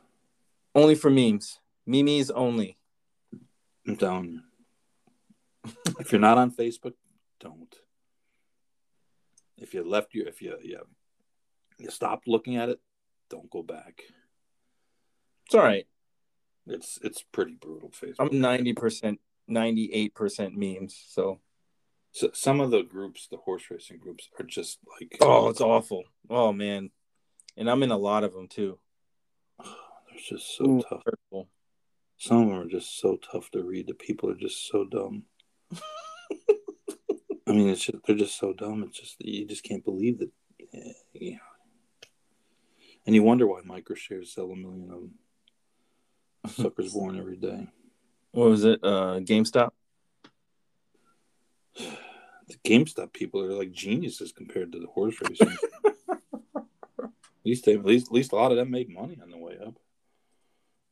Only for memes, memes only. I'm telling you. if you're not on Facebook, don't. If you left your, if you, yeah, you stopped looking at it, don't go back. It's all right. It's it's pretty brutal. Facebook. I'm ninety percent, ninety eight percent memes. So. so, some of the groups, the horse racing groups, are just like oh, it's awful. Oh man, and I'm in a lot of them too. They're just so Ooh, tough. Hurtful. Some of them are just so tough to read. The people are just so dumb. I mean, it's just, they're just so dumb. It's just you just can't believe that. Yeah, And you wonder why microshares sell a million of them. Suckers born every day. What was it? Uh, GameStop. The GameStop people are like geniuses compared to the horse racing. at least, they, at least, at least a lot of them made money on the way up.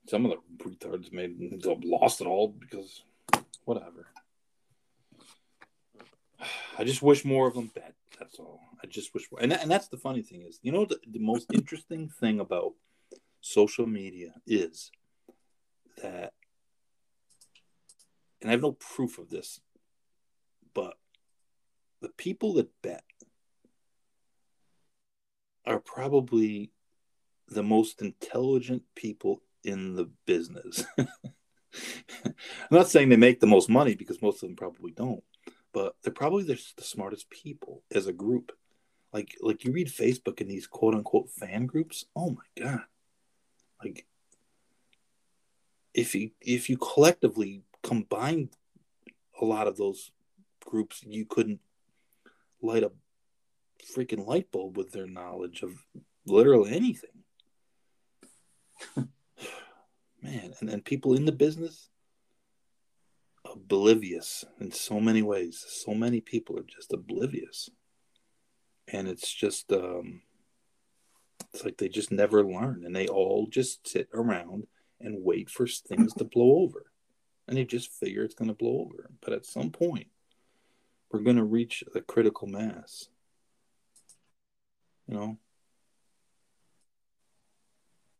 Some of the retards made lost it all because whatever. I just wish more of them bet. That's all. I just wish more. And, that, and that's the funny thing is, you know, the, the most interesting thing about social media is that, and I have no proof of this, but the people that bet are probably the most intelligent people in the business. I'm not saying they make the most money because most of them probably don't, but they're probably the, the smartest people as a group. Like like you read Facebook and these quote unquote fan groups. Oh my god! Like if you if you collectively combine a lot of those groups, you couldn't light a freaking light bulb with their knowledge of literally anything. man, and then people in the business oblivious in so many ways. So many people are just oblivious, and it's just um, it's like they just never learn, and they all just sit around and wait for things to blow over, and they just figure it's going to blow over. But at some point, we're going to reach a critical mass. You know,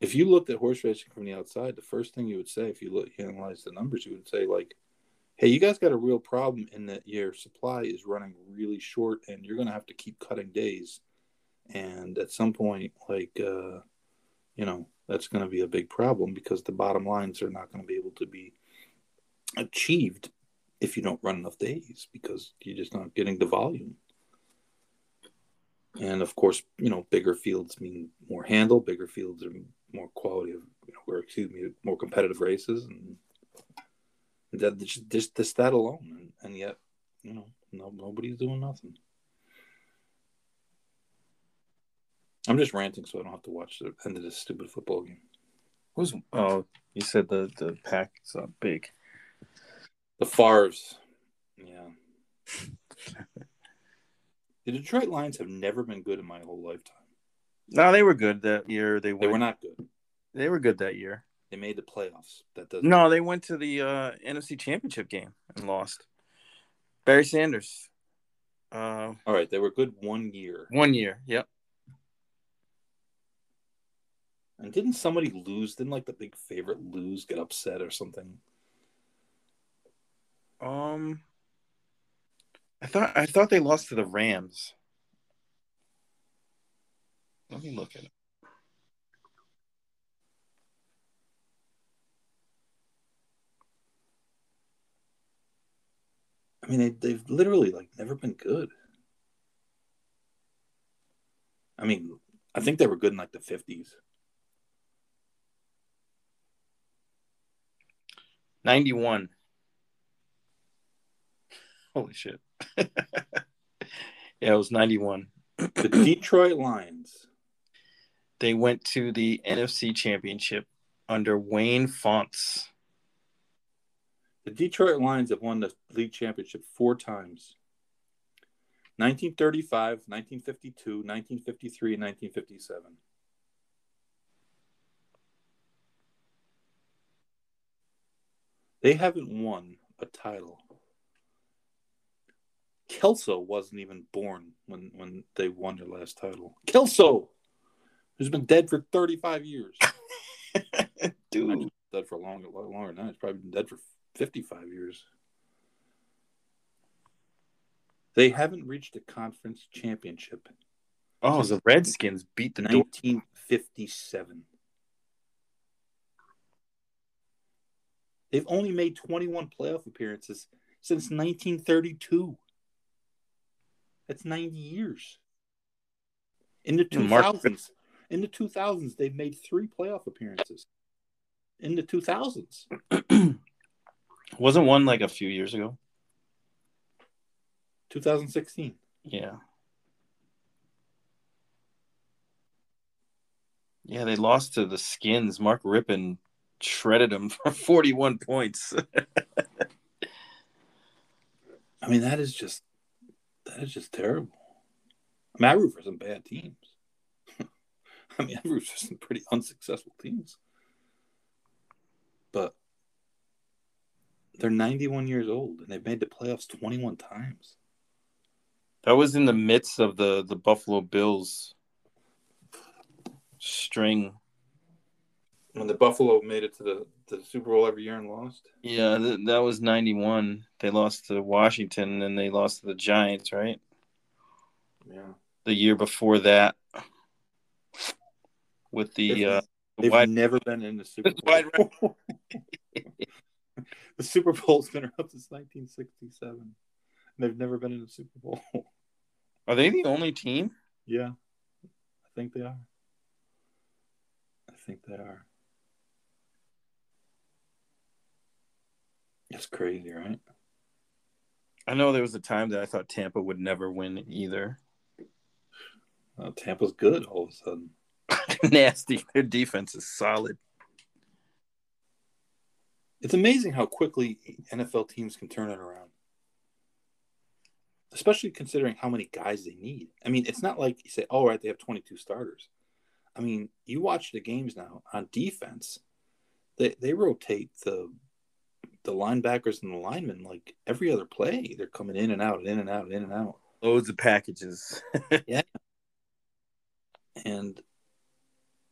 if you looked at horse racing from the outside, the first thing you would say, if you look you analyze the numbers, you would say like, "Hey, you guys got a real problem in that your supply is running really short, and you're going to have to keep cutting days, and at some point, like, uh, you know, that's going to be a big problem because the bottom lines are not going to be able to be achieved if you don't run enough days because you're just not getting the volume." And of course, you know, bigger fields mean more handle. Bigger fields are more quality of, you know, or excuse me, more competitive races, and that just just that alone, and, and yet, you know, no nobody's doing nothing. I'm just ranting so I don't have to watch the end of this stupid football game. Who's oh you said the the pack's uh, big. The Favres. Yeah. the Detroit Lions have never been good in my whole lifetime. No, they were good that year. They, They were not good. They were good that year. They made the playoffs. That doesn't No, they went to the uh, NFC Championship game and lost. Barry Sanders. Uh, All right, they were good one year. one year. Yep. And didn't somebody lose? Didn't like the big favorite lose, get upset or something? Um, I thought I thought they lost to the Rams. Let me look at it. I mean, they they've literally like never been good. I mean, I think they were good in like the fifties. 91. Holy shit. yeah, it was 91. The Detroit Lions. They went to the NFC Championship under Wayne Fontes. The Detroit Lions have won the league championship four times. 1935, 1952, 1953, and 1957. They haven't won a title. Kelso wasn't even born when, when they won their last title. Kelso, who's been dead for 35 years. Dude. Dead for a long, a lot longer than that. He's probably been dead for 55 years. They haven't reached a conference championship. Oh, the Redskins beat the 1957. They've only made 21 playoff appearances since 1932. That's 90 years. In the Mark- 2000s, in the 2000s, they've made three playoff appearances. In the 2000s, Wasn't one like a few years ago? 2016. Yeah. Yeah, they lost to the Skins. Mark Rypien shredded them for 41 points. I mean, that is just that is just terrible. I mean, I root for some bad teams. I mean, I root for some pretty unsuccessful teams. But they're 91 years old and they've made the playoffs 21 times. that was in the midst of the the Buffalo Bills string. When the Buffalo made it to the, to the Super Bowl every year and lost. Yeah, th- that was 91. They lost to Washington and they lost to the Giants, right? Yeah. The year before that with the They've- uh the They've wide never been in the Super Bowl. the Super Bowl's been around since 1967. And they've never been in the Super Bowl. Are they the only team? Yeah, I think they are. I think they are. It's crazy, right? I know there was a time that I thought Tampa would never win either. Uh, Tampa's good all of a sudden. Nasty. Their defense is solid. It's amazing how quickly NFL teams can turn it around, especially considering how many guys they need. I mean, it's not like you say, "Oh, right, they have 22 starters." I mean, you watch the games now on defense; they they rotate the the linebackers and the linemen like every other play. They're coming in and out, in and out, in and out. Loads of packages. Yeah. And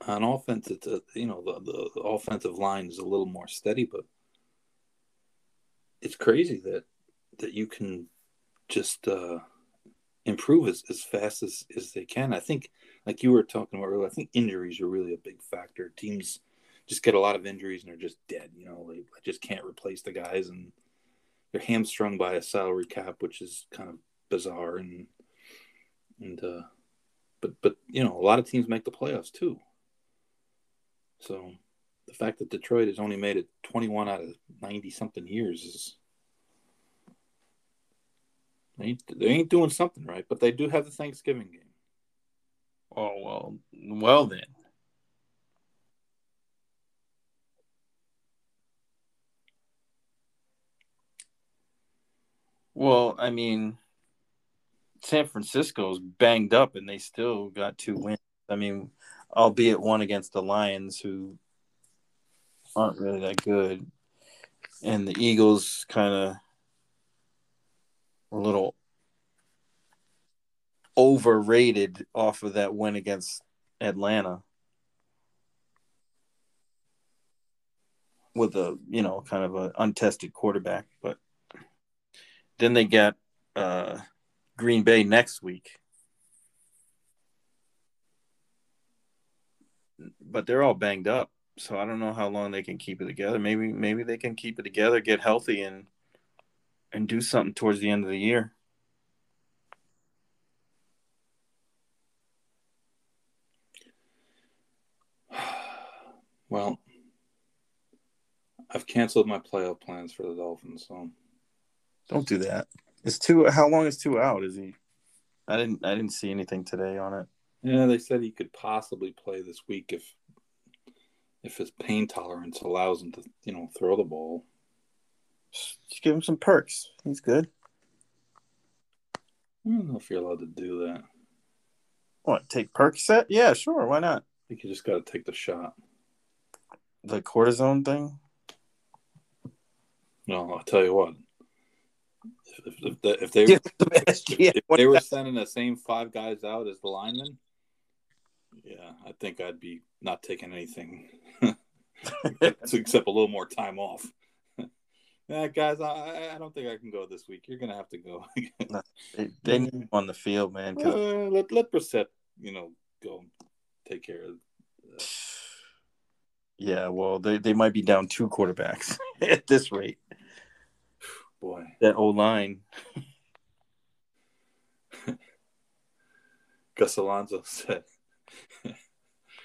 on offense, it's a you know the, the, the offensive line is a little more steady, but it's crazy that that you can just uh, improve as, as fast as, as they can. I think, like you were talking about earlier, I think injuries are really a big factor. Teams just get a lot of injuries and they're just dead. You know, they just can't replace the guys, and they're hamstrung by a salary cap, which is kind of bizarre and and uh, but but you know, a lot of teams make the playoffs too. So the fact that Detroit has only made it 21 out of 90 something years is they ain't, they ain't doing something right, but they do have the Thanksgiving game. Oh well, well then. Well, I mean, San Francisco's banged up and they still got two wins. I mean, albeit one against the Lions, who aren't really that good, and the Eagles kind of a little overrated off of that win against Atlanta with a you know kind of an untested quarterback, but then they get uh, Green Bay next week. But they're all banged up, so I don't know how long they can keep it together. Maybe maybe they can keep it together, get healthy, and and do something towards the end of the year. Well, I've canceled my playoff plans for the Dolphins, so don't do that. Is Tua? How long is Tua out? Is he? I didn't. I didn't see anything today on it. Yeah, they said he could possibly play this week if if his pain tolerance allows him to, you know, throw the ball. Just give him some perks. He's good. I don't know if you're allowed to do that. What? Take Percocet? Yeah, sure. Why not? I think you just got to take the shot. The cortisone thing. No, I'll tell you what. If, if, if they yeah, if, they were sending the same five guys out as the linemen, yeah, I think I'd be not taking anything except a little more time off. yeah, guys, I, I don't think I can go this week. You're gonna have to go. they, they need him on the field, man. Uh, let let Brissett, you know, go take care of. Uh... Yeah, well, they, they might be down two quarterbacks at this rate. Boy, that old line. Gus Alonso said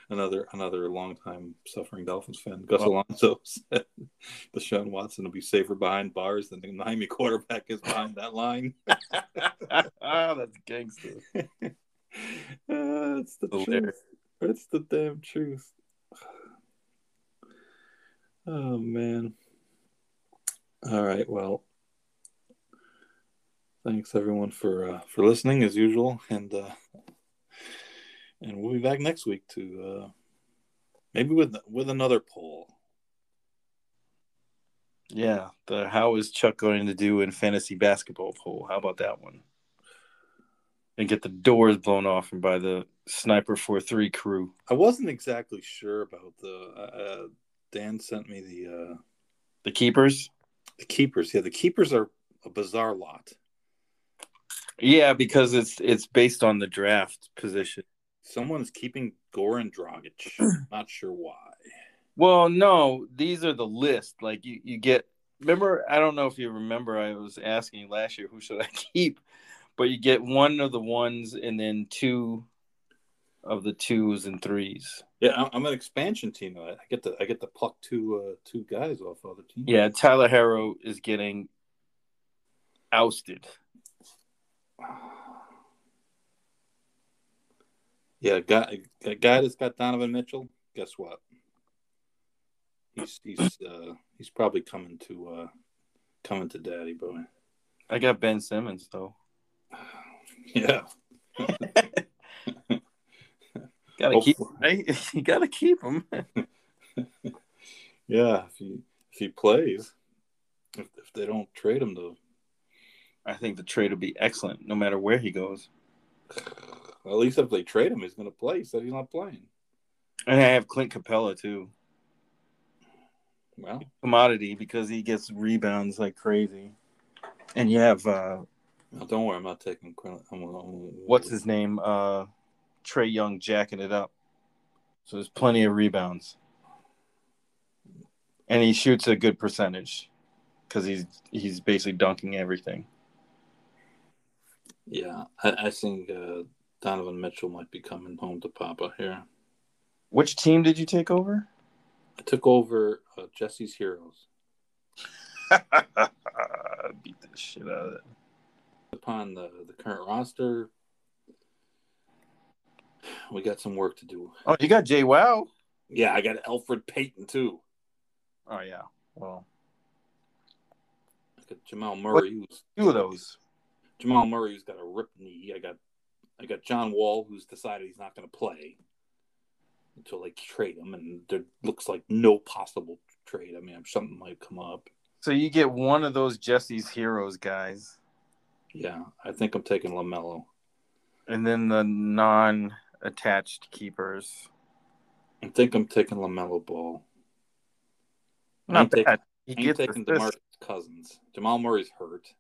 another another longtime suffering Dolphins fan. Gus Alonso said Deshaun Watson will be safer behind bars than the Miami quarterback is behind that line. oh, that's gangster. uh, it's the truth. It's the damn truth. Oh man. All right. Well, thanks everyone for uh, for listening as usual, and uh, and we'll be back next week to uh, maybe with with another poll. Yeah, the how is Chuck going to do in fantasy basketball poll? How about that one? And get the doors blown off and by the sniper four three crew. I wasn't exactly sure about the. Uh, uh, Dan sent me the uh, the keepers. The keepers, yeah, the keepers are a bizarre lot. Yeah, because it's it's based on the draft position. Someone's keeping Goran Dragic. Not sure why. Well, no, these are the list. Like you, you get. Remember, I don't know if you remember. I was asking last year who should I keep, but you get one of the ones and then two of the twos and threes. Yeah, I'm an expansion team. I get to I get to pluck two uh, two guys off other teams. Yeah, Tyler Herro is getting ousted. Yeah, guy, a guy that's got Donovan Mitchell. Guess what? He's he's uh, he's probably coming to uh, coming to daddy boy. I got Ben Simmons though. yeah. gotta keep right? you gotta keep him. yeah, if he if he plays, if if they don't trade him though, I think the trade will be excellent no matter where he goes. Well, at least if they trade him, he's going to play. He said he's not playing. And I have Clint Capela too. Well, commodity because he gets rebounds like crazy. And you have uh well, don't worry, I'm not taking Clint. What's his name? Uh Trae Young jacking it up. So there's plenty of rebounds. And he shoots a good percentage because he's he's basically dunking everything. Yeah, I, I think uh, Donovan Mitchell might be coming home to Papa here. Which team did you take over? I took over uh, Jesse's Heroes. Beat the shit out of it. Upon the, the current roster, we got some work to do. Oh, you got Jay Wow. Yeah, I got Elfrid Payton too. Oh yeah. Well, I got Jamal Murray. Who's, two of those. Jamal Murray, who's got a ripped knee. I got I got John Wall, who's decided he's not going to play until they trade him, and there looks like no possible trade. I mean, something might come up. So you get one of those Jesse's heroes guys, Yeah, I think I'm taking LaMelo. and then the non-attached keepers. I think I'm taking LaMelo Ball. Not ain't taking- He I ain't gets taking. DeMarcus Cousins. Jamal Murray's hurt.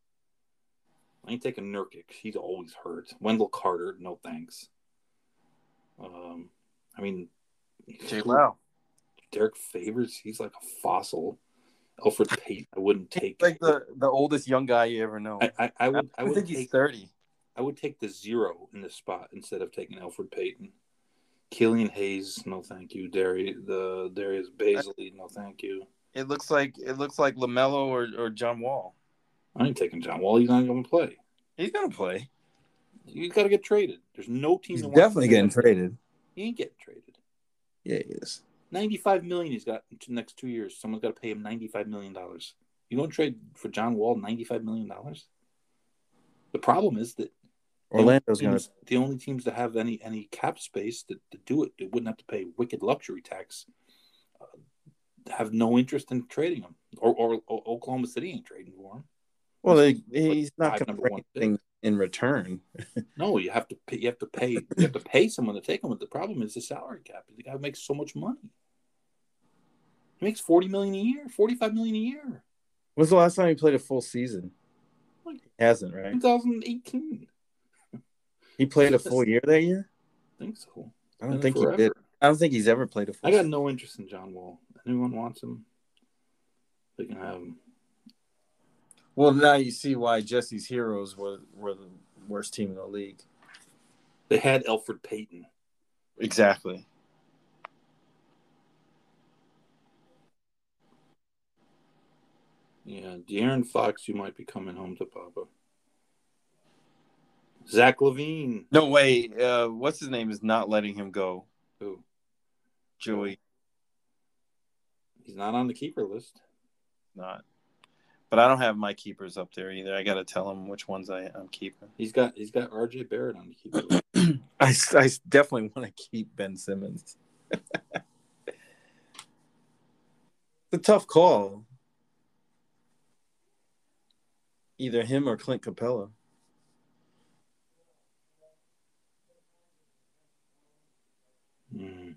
I ain't taking Nurkic. He's always hurt. Wendell Carter, no thanks. Um, I mean, Jay Wow. Derrick Favors, he's like a fossil. Elfrid Payton, I wouldn't take. Like the the oldest young guy you ever know. I, I, I would, I, I would think take, he's thirty. I would take the zero in this spot instead of taking Elfrid Payton. Killian Hayes, no thank you. Darius, the Darius Bazley, no thank you. It looks like it looks like LaMelo or, or John Wall. I ain't taking John Wall. He's not going to play. He's gonna play. You got to get traded. There's no team. He's that wants definitely to getting traded. He ain't getting traded. Yeah, he is. Ninety-five million. He's got in the next two years. Someone's got to pay him ninety-five million dollars. You don't trade for John Wall ninety-five million dollars. The problem is that the only Orlando's gonna. teams- the only teams that have any any cap space to, to do it, they wouldn't have to pay wicked luxury tax. Uh, have no interest in trading him, or, or, or Oklahoma City ain't trading for him. Well, they, he's not going to bring anything in return. No, you have to pay, you have to pay you have to pay someone to take him. But the problem is the salary cap. The guy makes so much money. He makes forty million a year, forty-five million a year. When's the last time he played a full season? He hasn't, right? 2018. He played a full year that year. I think so. I don't think he did. I don't think he's ever played a full. I got season. no interest in John Wall. Anyone wants him, they can have him. Well, now you see why Jesse's heroes were were the worst team in the league. They had Elfrid Payton. Exactly. Yeah, De'Aaron Fox, you might be coming home to Papa. Zach LaVine. No way. Uh, what's his name is not letting him go. Who? Joey, He's not on the keeper list. not. But I don't have my keepers up there either. I got to tell him which ones I, I'm keeping. He's got he's got RJ Barrett on the keeper. I, I definitely want to keep Ben Simmons. It's a tough call. Either him or Clint Capela. Hmm.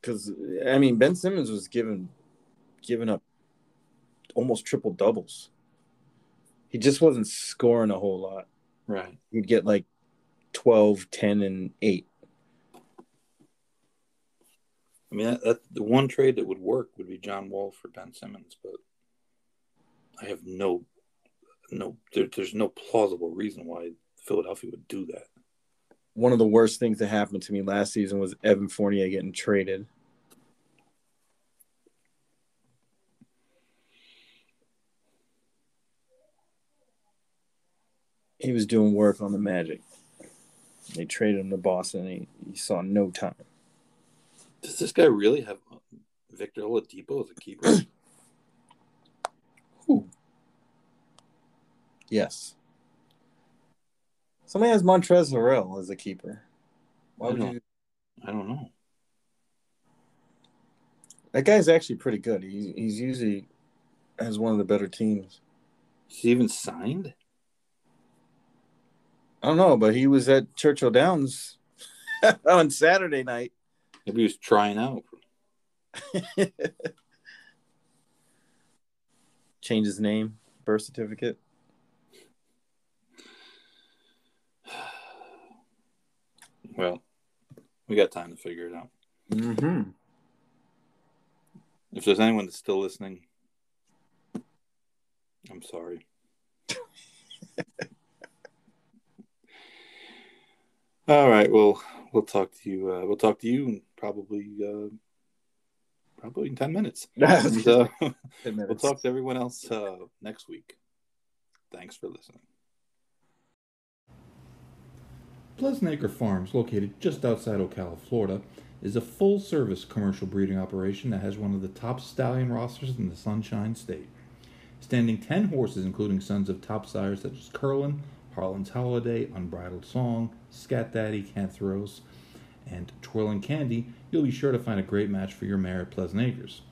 Because I mean, Ben Simmons was given giving up almost triple doubles. He just wasn't scoring a whole lot. Right. He'd get like 12, 10, and 8. I mean, that, that the one trade that would work would be John Wall for Ben Simmons, but I have no, no, there, there's no plausible reason why Philadelphia would do that. One of the worst things that happened to me last season was Evan Fournier getting traded. He was doing work on the Magic. They traded him to Boston. And he, he saw no time. Does this guy really have Victor Oladipo as a keeper? Who? Yes. Somebody has Montrezl Harrell as a keeper. Why would I don't- you? I don't know. That guy's actually pretty good. He's he's usually has one of the better teams. Is he even signed? I don't know, but he was at Churchill Downs on Saturday night. Maybe he was trying out. Change his name, birth certificate. Well, we got time to figure it out. Mm-hmm. If there's anyone that's still listening, I'm sorry. All right. Well, we'll talk to you. Uh, we'll talk to you in probably uh, probably in ten minutes. And, uh, we'll talk to everyone else uh, next week. Thanks for listening. Pleasant Acre Farms, located just outside Ocala, Florida, is a full service commercial breeding operation that has one of the top stallion rosters in the Sunshine State. Standing 10 horses, including sons of top sires such as Curlin, Harlan's Holiday, Unbridled Song, Scat Daddy, Kantharos, and Twirling Candy, you'll be sure to find a great match for your mare at Pleasant Acres.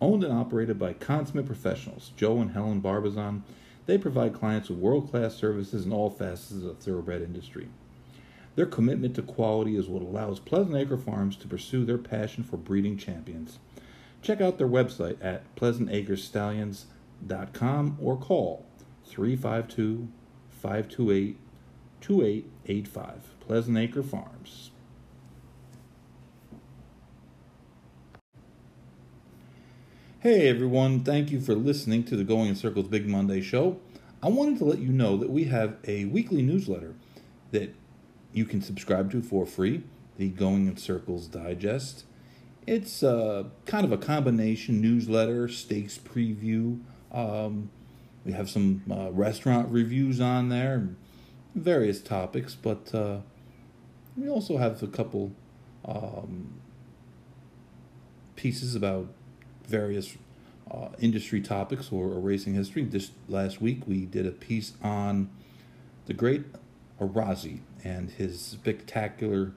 Owned and operated by consummate professionals, Joe and Helen Barbazon, they provide clients with world class services in all facets of the thoroughbred industry. Their commitment to quality is what allows Pleasant Acre Farms to pursue their passion for breeding champions. Check out their website at pleasantacrestallions.com or call 352 528 2885. Pleasant Acre Farms. Hey everyone, thank you for listening to the Going in Circles Big Monday show. I wanted to let you know that we have a weekly newsletter that you can subscribe to for free, the Going in Circles Digest. It's uh, kind of a combination newsletter, stakes preview. Um, we have some uh, restaurant reviews on there, and various topics, but uh, we also have a couple um, pieces about various uh, industry topics or, racing history. This last week we did a piece on the great Arazi and his spectacular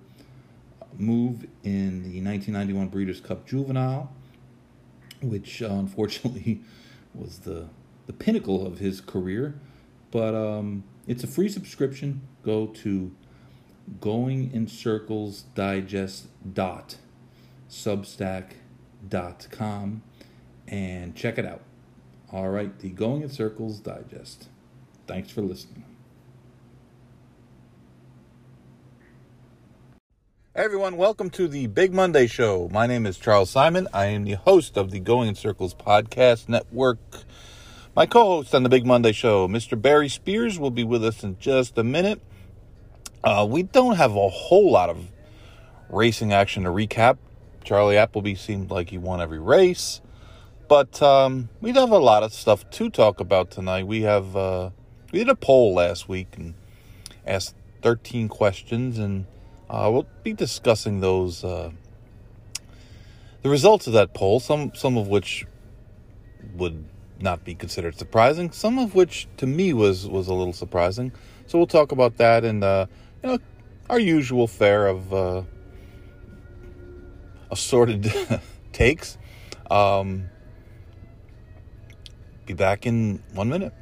move in the 1991 Breeders' Cup Juvenile, which uh, unfortunately was the the pinnacle of his career. But um, it's a free subscription. Go to goingincircles.substack.com and check it out. All right, the Going in Circles Digest. Thanks for listening. Hey everyone, welcome to the Big Monday Show. My name is Charles Simon. I am the host of the Going in Circles podcast network. My co host on the Big Monday Show, Mr. Barry Spears, will be with us in just a minute. Uh, we don't have a whole lot of racing action to recap. Charlie Appleby seemed like he won every race, but um, we have a lot of stuff to talk about tonight. We have uh, we did a poll last week and asked 13 questions and uh, we'll be discussing those, uh, the results of that poll. Some some of which would not be considered surprising. Some of which to me was was a little surprising. So we'll talk about that and uh, you know our usual fare of uh, assorted takes. Um, be back in one minute.